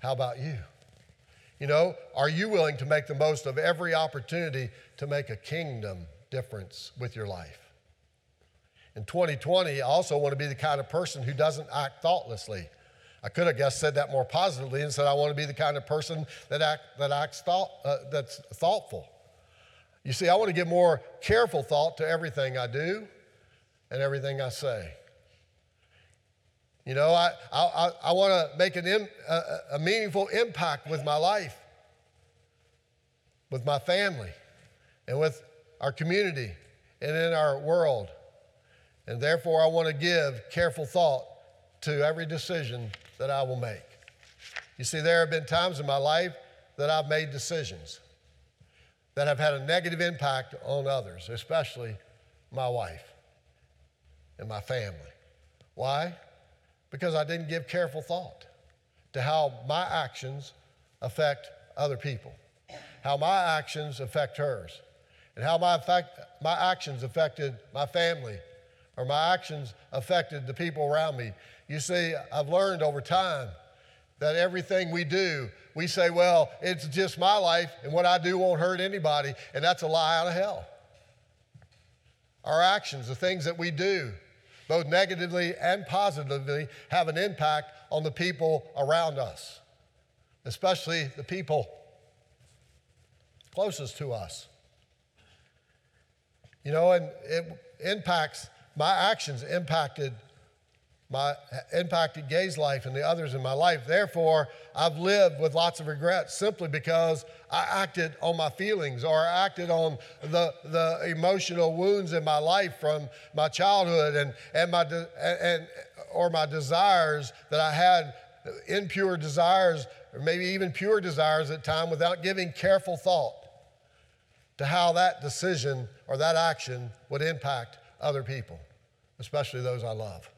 How about you? You know, are you willing to make the most of every opportunity to make a kingdom difference with your life? In 2020, I also want to be the kind of person who doesn't act thoughtlessly. I could have guess said that more positively and said I want to be the kind of person that act that acts thought uh, that's thoughtful. You see, I want to give more careful thought to everything I do and everything I say. You know, I, I, I want to make an a, a meaningful impact with my life, with my family, and with our community and in our world. And therefore, I want to give careful thought to every decision that I will make. You see, there have been times in my life that I've made decisions that have had a negative impact on others, especially my wife and my family. Why? Because I didn't give careful thought to how my actions affect other people, how my actions affect hers, and how my, effect, my actions affected my family or my actions affected the people around me. You see, I've learned over time that everything we do, we say, well, it's just my life and what I do won't hurt anybody, and that's a lie out of hell. Our actions, the things that we do, both negatively and positively, have an impact on the people around us, especially the people closest to us. You know, and it impacts, my actions impacted my impacted Gay's life and the others in my life. Therefore, I've lived with lots of regrets simply because I acted on my feelings or I acted on the, the emotional wounds in my life from my childhood and, and, my de- and, or my desires that I had, impure desires, or maybe even pure desires at time without giving careful thought to how that decision or that action would impact other people, especially those I love.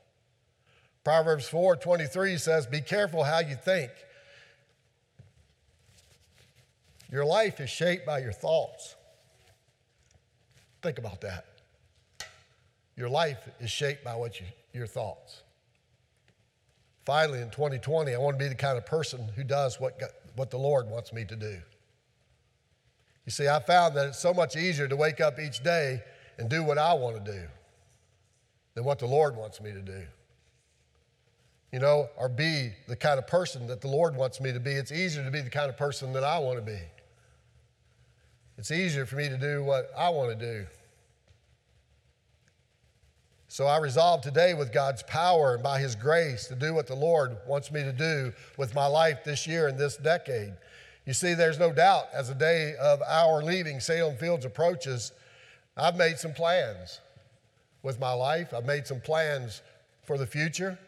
Proverbs 4:23 says, "Be careful how you think. Your life is shaped by your thoughts." Think about that. Your life is shaped by what you, your thoughts. Finally, in 2020, I want to be the kind of person who does what, God, what the Lord wants me to do. You see, I found that it's so much easier to wake up each day and do what I want to do than what the Lord wants me to do you know, or be the kind of person that the Lord wants me to be. It's easier to be the kind of person that I want to be. It's easier for me to do what I want to do. So I resolve today with God's power and by His grace to do what the Lord wants me to do with my life this year and this decade. You see, there's no doubt as the day of our leaving Salem Fields approaches, I've made some plans with my life. I've made some plans for the future.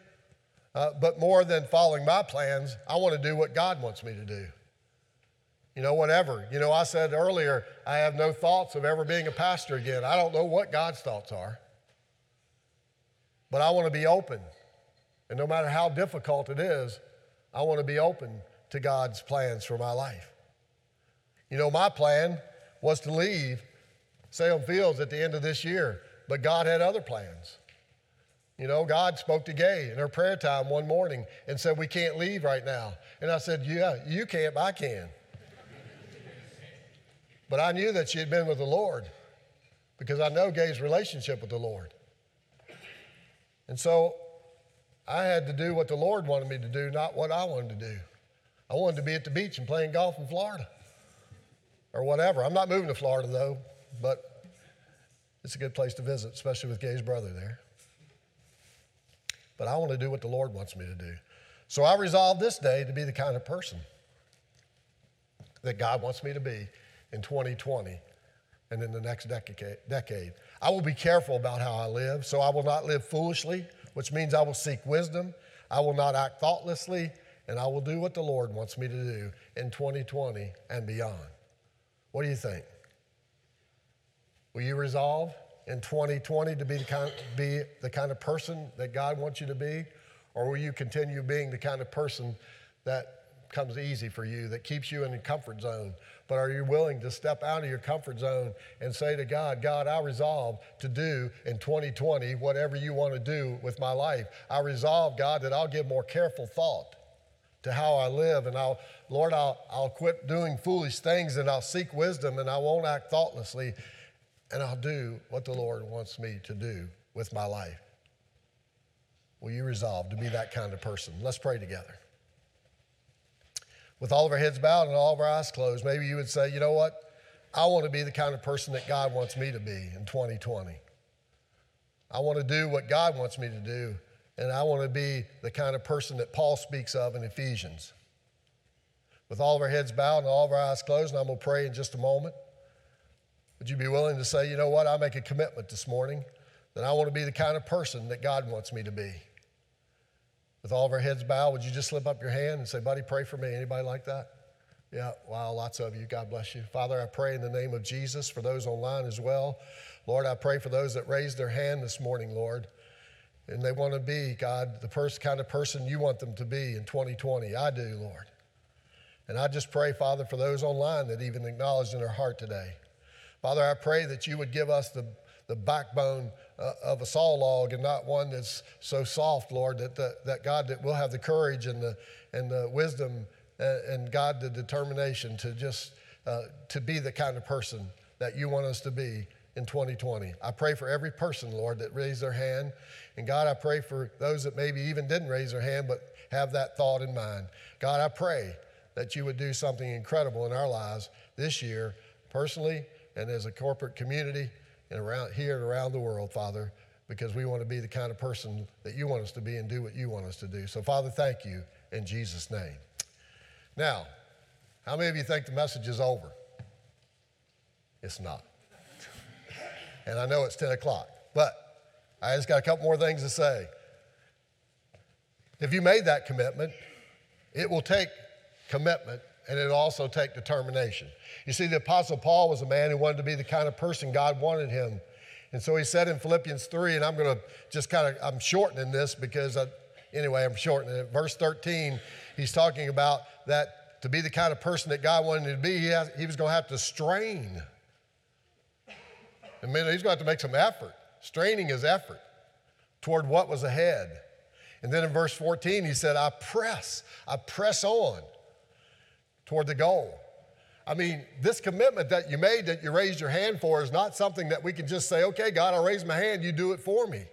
Uh, but more than following my plans, I want to do what God wants me to do. You know, whatever. You know, I said earlier, I have no thoughts of ever being a pastor again. I don't know what God's thoughts are. But I want to be open. And no matter how difficult it is, I want to be open to God's plans for my life. You know, my plan was to leave Salem Fields at the end of this year, but God had other plans. You know, God spoke to Gay in her prayer time one morning and said, We can't leave right now. And I said, Yeah, you can't, but I can. but I knew that she had been with the Lord because I know Gay's relationship with the Lord. And so I had to do what the Lord wanted me to do, not what I wanted to do. I wanted to be at the beach and playing golf in Florida or whatever. I'm not moving to Florida though, but it's a good place to visit, especially with Gay's brother there but I want to do what the Lord wants me to do. So I resolved this day to be the kind of person that God wants me to be in 2020 and in the next decade. I will be careful about how I live, so I will not live foolishly, which means I will seek wisdom. I will not act thoughtlessly, and I will do what the Lord wants me to do in 2020 and beyond. What do you think? Will you resolve? In 2020 to be the, kind, be the kind of person that God wants you to be? Or will you continue being the kind of person that comes easy for you, that keeps you in your comfort zone? But are you willing to step out of your comfort zone and say to God, God, I resolve to do in 2020 whatever you want to do with my life? I resolve, God, that I'll give more careful thought to how I live. And I'll, Lord, I'll, I'll quit doing foolish things and I'll seek wisdom and I won't act thoughtlessly and I'll do what the Lord wants me to do with my life. Will you resolve to be that kind of person? Let's pray together. With all of our heads bowed and all of our eyes closed, maybe you would say, you know what? I want to be the kind of person that God wants me to be in 2020. I want to do what God wants me to do, and I want to be the kind of person that Paul speaks of in Ephesians. With all of our heads bowed and all of our eyes closed, and I'm going to pray in just a moment. Would you be willing to say, you know what, I make a commitment this morning that I want to be the kind of person that God wants me to be? With all of our heads bowed, would you just slip up your hand and say, buddy, pray for me? Anybody like that? Yeah, wow, lots of you. God bless you. Father, I pray in the name of Jesus for those online as well. Lord, I pray for those that raised their hand this morning, Lord. And they want to be, God, the first kind of person you want them to be in 2020. I do, Lord. And I just pray, Father, for those online that even acknowledged in their heart today. Father, I pray that you would give us the, the backbone uh, of a saw log and not one that's so soft, Lord, that, the, that God, that we'll have the courage and the, and the wisdom and, uh, and God, the determination to just, uh, to be the kind of person that you want us to be in 2020. I pray for every person, Lord, that raised their hand. And God, I pray for those that maybe even didn't raise their hand but have that thought in mind. God, I pray that you would do something incredible in our lives this year, personally and as a corporate community and around here and around the world, Father, because we want to be the kind of person that you want us to be and do what you want us to do. So, Father, thank you in Jesus' name. Now, how many of you think the message is over? It's not. and I know it's 10 o'clock, but I just got a couple more things to say. If you made that commitment, it will take commitment and it'll also take determination. You see, the Apostle Paul was a man who wanted to be the kind of person God wanted him. And so he said in Philippians 3, and I'm going to just kind of, I'm shortening this because, I, anyway, I'm shortening it. Verse 13, he's talking about that to be the kind of person that God wanted him to be, he, has, he was going to have to strain. I mean, he's going to have to make some effort. Straining is effort toward what was ahead. And then in verse 14, he said, I press, I press on toward the goal. I mean, this commitment that you made, that you raised your hand for, is not something that we can just say, okay, God, I'll raise my hand, you do it for me.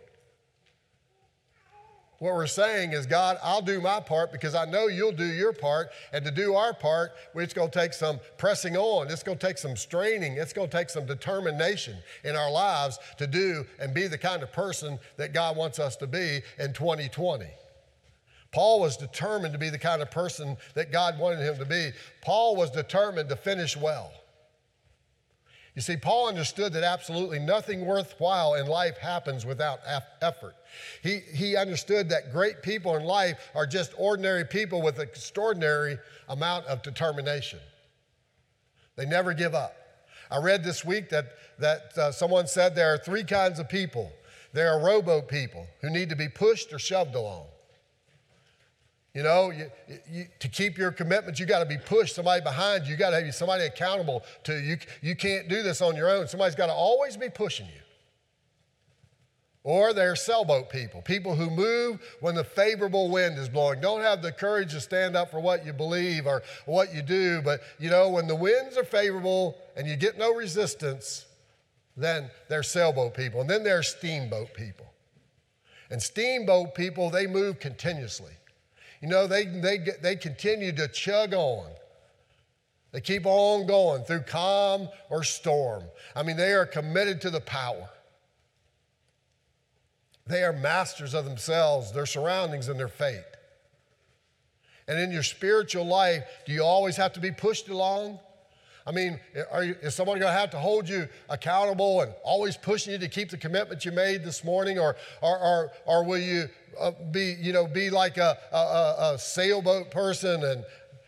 What we're saying is, God, I'll do my part because I know you'll do your part. And to do our part, it's going to take some pressing on. It's going to take some straining. It's going to take some determination in our lives to do and be the kind of person that God wants us to be in 2020. Paul was determined to be the kind of person that God wanted him to be. Paul was determined to finish well. You see, Paul understood that absolutely nothing worthwhile in life happens without effort. He, he understood that great people in life are just ordinary people with an extraordinary amount of determination. They never give up. I read this week that, that uh, someone said there are three kinds of people there are rowboat people who need to be pushed or shoved along. You know, you, you, to keep your commitments, you got to be pushed. Somebody behind you, you got to have somebody accountable to you. You can't do this on your own. Somebody's got to always be pushing you. Or they're sailboat people, people who move when the favorable wind is blowing. Don't have the courage to stand up for what you believe or what you do, but you know, when the winds are favorable and you get no resistance, then they're sailboat people. And then there's steamboat people. And steamboat people, they move continuously. You know, they, they, they continue to chug on. They keep on going through calm or storm. I mean, they are committed to the power. They are masters of themselves, their surroundings, and their fate. And in your spiritual life, do you always have to be pushed along? I mean, you, is someone going to have to hold you accountable and always pushing you to keep the commitment you made this morning? Or, or, or, or will you uh, be, you know, be like a, a, a sailboat person and,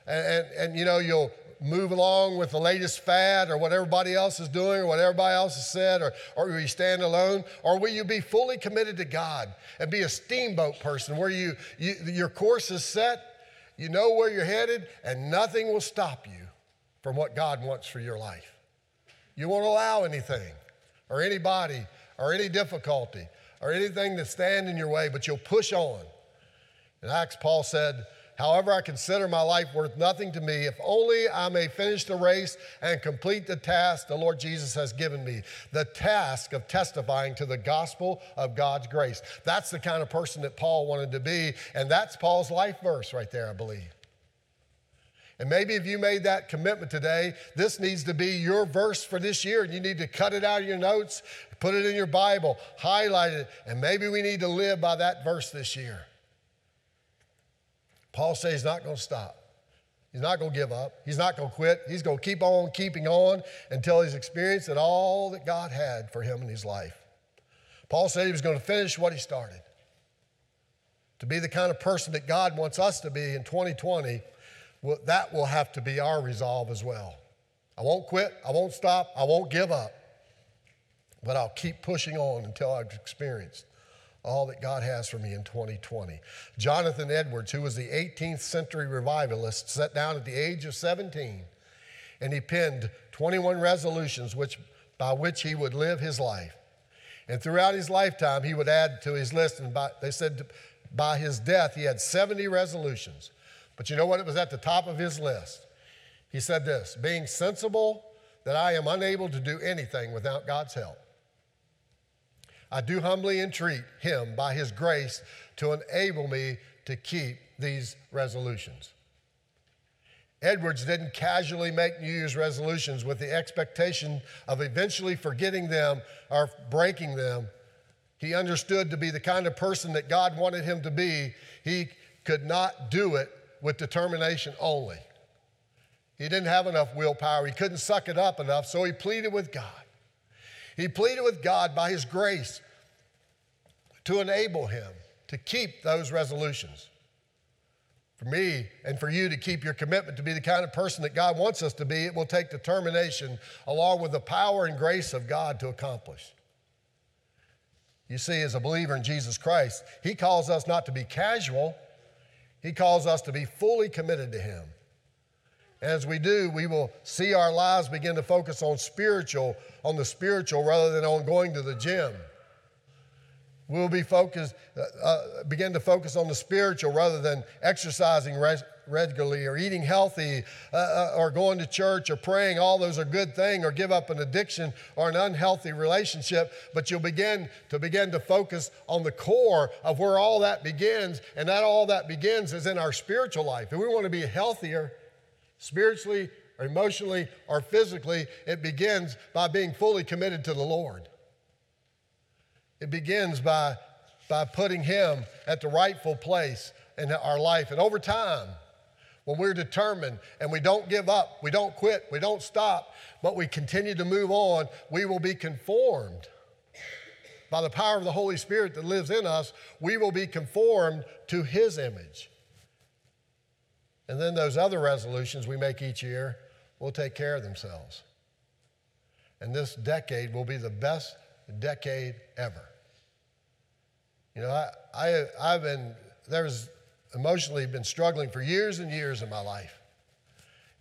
and, and, you know, you'll move along with the latest fad or what everybody else is doing or what everybody else has said, or, or will you stand alone? Or will you be fully committed to God and be a steamboat person where you, you your course is set, you know where you're headed, and nothing will stop you from what God wants for your life? You won't allow anything or anybody or any difficulty or anything to stand in your way, but you'll push on. In Acts, Paul said, However, I consider my life worth nothing to me if only I may finish the race and complete the task the Lord Jesus has given me the task of testifying to the gospel of God's grace. That's the kind of person that Paul wanted to be, and that's Paul's life verse right there, I believe. And maybe if you made that commitment today, this needs to be your verse for this year. And you need to cut it out of your notes, put it in your Bible, highlight it, and maybe we need to live by that verse this year. Paul says he's not going to stop. He's not going to give up. He's not going to quit. He's going to keep on keeping on until he's experienced all that God had for him in his life. Paul said he was going to finish what he started. To be the kind of person that God wants us to be in 2020, well, that will have to be our resolve as well. I won't quit. I won't stop. I won't give up. But I'll keep pushing on until I've experienced all that God has for me in 2020. Jonathan Edwards, who was the 18th century revivalist, sat down at the age of 17 and he penned 21 resolutions which, by which he would live his life. And throughout his lifetime, he would add to his list, and by, they said by his death, he had 70 resolutions. But you know what? It was at the top of his list. He said this being sensible that I am unable to do anything without God's help. I do humbly entreat him by his grace to enable me to keep these resolutions. Edwards didn't casually make New Year's resolutions with the expectation of eventually forgetting them or breaking them. He understood to be the kind of person that God wanted him to be, he could not do it with determination only. He didn't have enough willpower, he couldn't suck it up enough, so he pleaded with God. He pleaded with God by his grace to enable him to keep those resolutions. For me and for you to keep your commitment to be the kind of person that God wants us to be, it will take determination along with the power and grace of God to accomplish. You see, as a believer in Jesus Christ, He calls us not to be casual, He calls us to be fully committed to Him. As we do, we will see our lives begin to focus on spiritual, on the spiritual rather than on going to the gym. We'll be focused, uh, uh, begin to focus on the spiritual rather than exercising res- regularly or eating healthy uh, uh, or going to church or praying. All those are good things, or give up an addiction or an unhealthy relationship. But you'll begin to begin to focus on the core of where all that begins, and that all that begins is in our spiritual life. If we want to be healthier spiritually or emotionally or physically, it begins by being fully committed to the Lord. It begins by, by putting Him at the rightful place in our life. And over time, when we're determined and we don't give up, we don't quit, we don't stop, but we continue to move on, we will be conformed. By the power of the Holy Spirit that lives in us, we will be conformed to His image. And then those other resolutions we make each year will take care of themselves. And this decade will be the best decade ever. You know, I, I, I've been, there's emotionally been struggling for years and years in my life.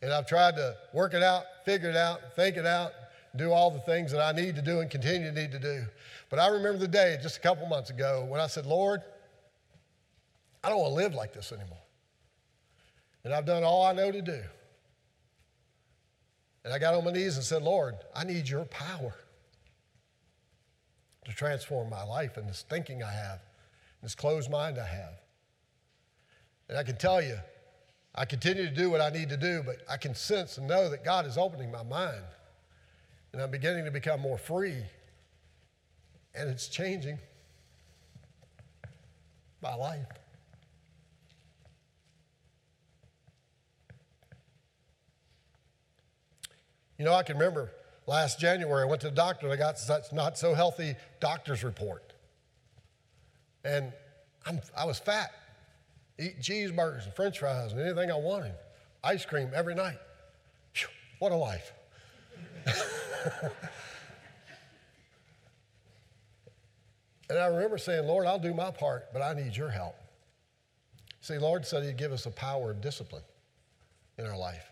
And I've tried to work it out, figure it out, think it out, do all the things that I need to do and continue to need to do. But I remember the day just a couple months ago when I said, Lord, I don't want to live like this anymore. And I've done all I know to do. And I got on my knees and said, Lord, I need your power to transform my life and this thinking I have, this closed mind I have. And I can tell you, I continue to do what I need to do, but I can sense and know that God is opening my mind. And I'm beginning to become more free. And it's changing my life. You know, I can remember last January, I went to the doctor and I got such not so healthy doctor's report. And I'm, I was fat, eating cheeseburgers and french fries and anything I wanted, ice cream every night. Whew, what a life. and I remember saying, Lord, I'll do my part, but I need your help. See, Lord said He'd give us a power of discipline in our life.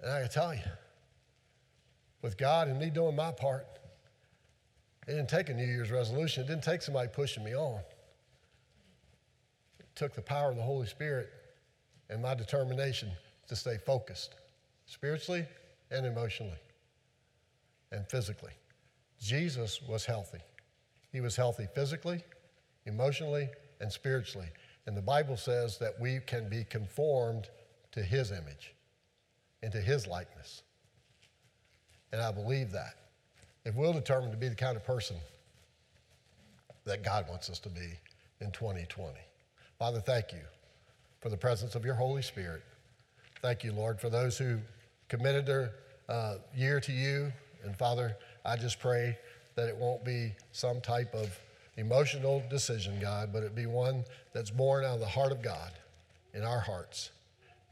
And I can tell you, with God and me doing my part. It didn't take a New Year's resolution, it didn't take somebody pushing me on. Took the power of the Holy Spirit and my determination to stay focused spiritually and emotionally and physically. Jesus was healthy. He was healthy physically, emotionally, and spiritually. And the Bible says that we can be conformed to His image and to His likeness. And I believe that. If we'll determine to be the kind of person that God wants us to be in 2020. Father, thank you for the presence of your Holy Spirit. Thank you, Lord, for those who committed their uh, year to you. And Father, I just pray that it won't be some type of emotional decision, God, but it be one that's born out of the heart of God in our hearts.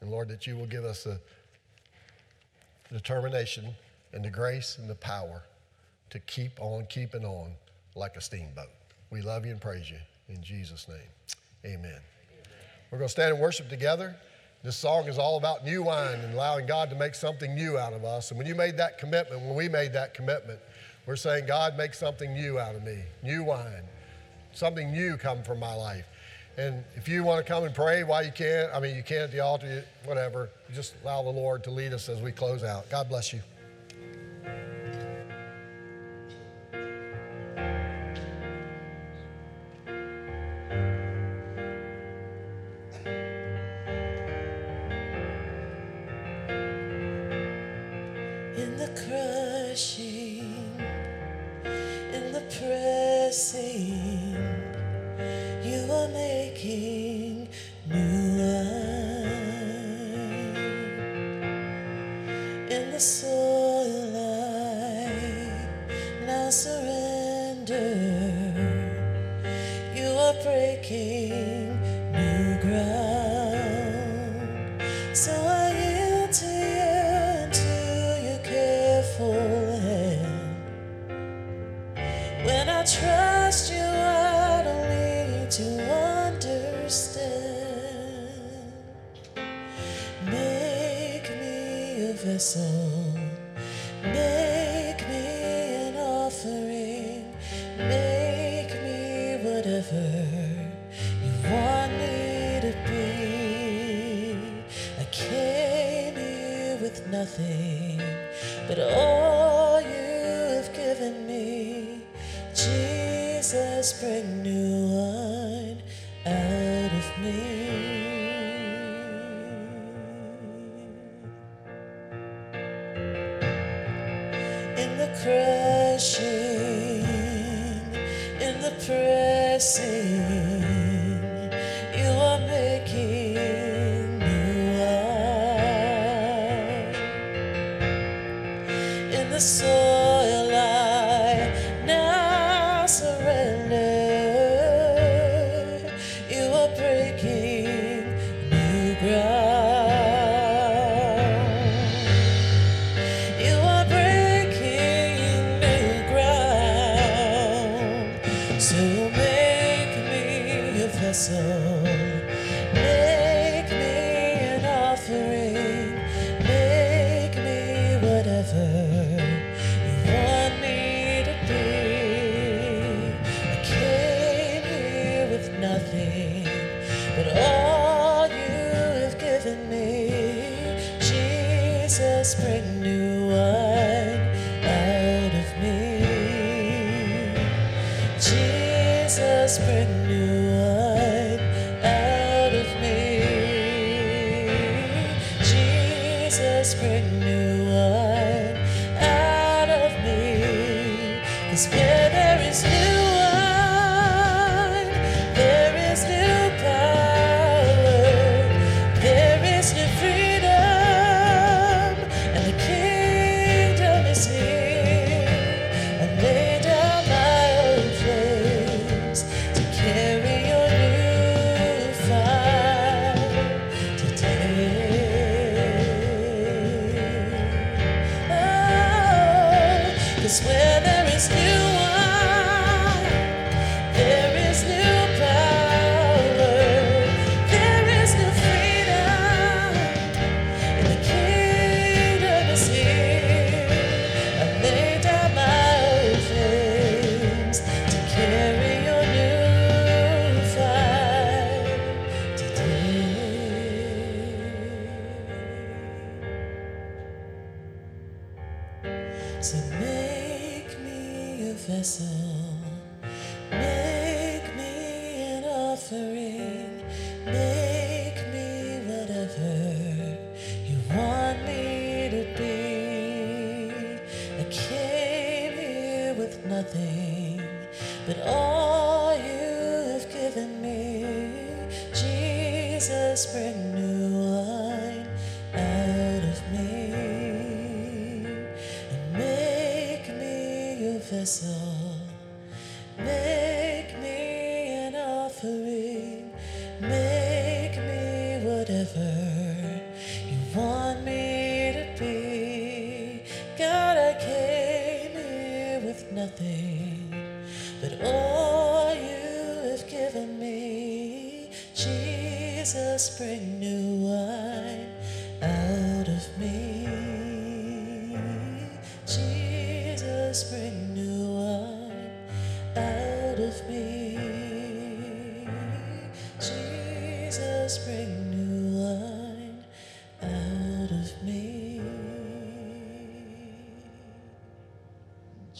And Lord, that you will give us the determination and the grace and the power to keep on keeping on like a steamboat. We love you and praise you in Jesus' name. Amen. We're going to stand and worship together. This song is all about new wine and allowing God to make something new out of us. And when you made that commitment, when we made that commitment, we're saying, God, make something new out of me, new wine, something new come from my life. And if you want to come and pray while you can't? I mean, you can at the altar, whatever, just allow the Lord to lead us as we close out. God bless you. Pressing,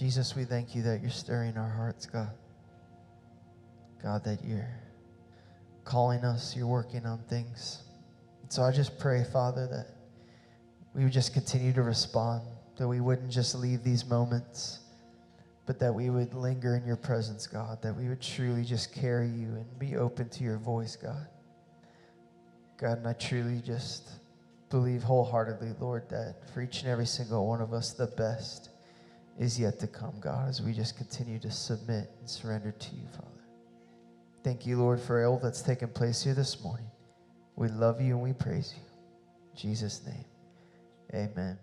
Jesus, we thank you that you're stirring our hearts, God. God, that you're calling us, you're working on things. And so I just pray, Father, that we would just continue to respond, that we wouldn't just leave these moments, but that we would linger in your presence, God, that we would truly just carry you and be open to your voice, God. God, and I truly just believe wholeheartedly, Lord, that for each and every single one of us, the best is yet to come, God, as we just continue to submit and surrender to you, Father. Thank you, Lord, for all that's taken place here this morning. We love you and we praise you. In Jesus' name, amen.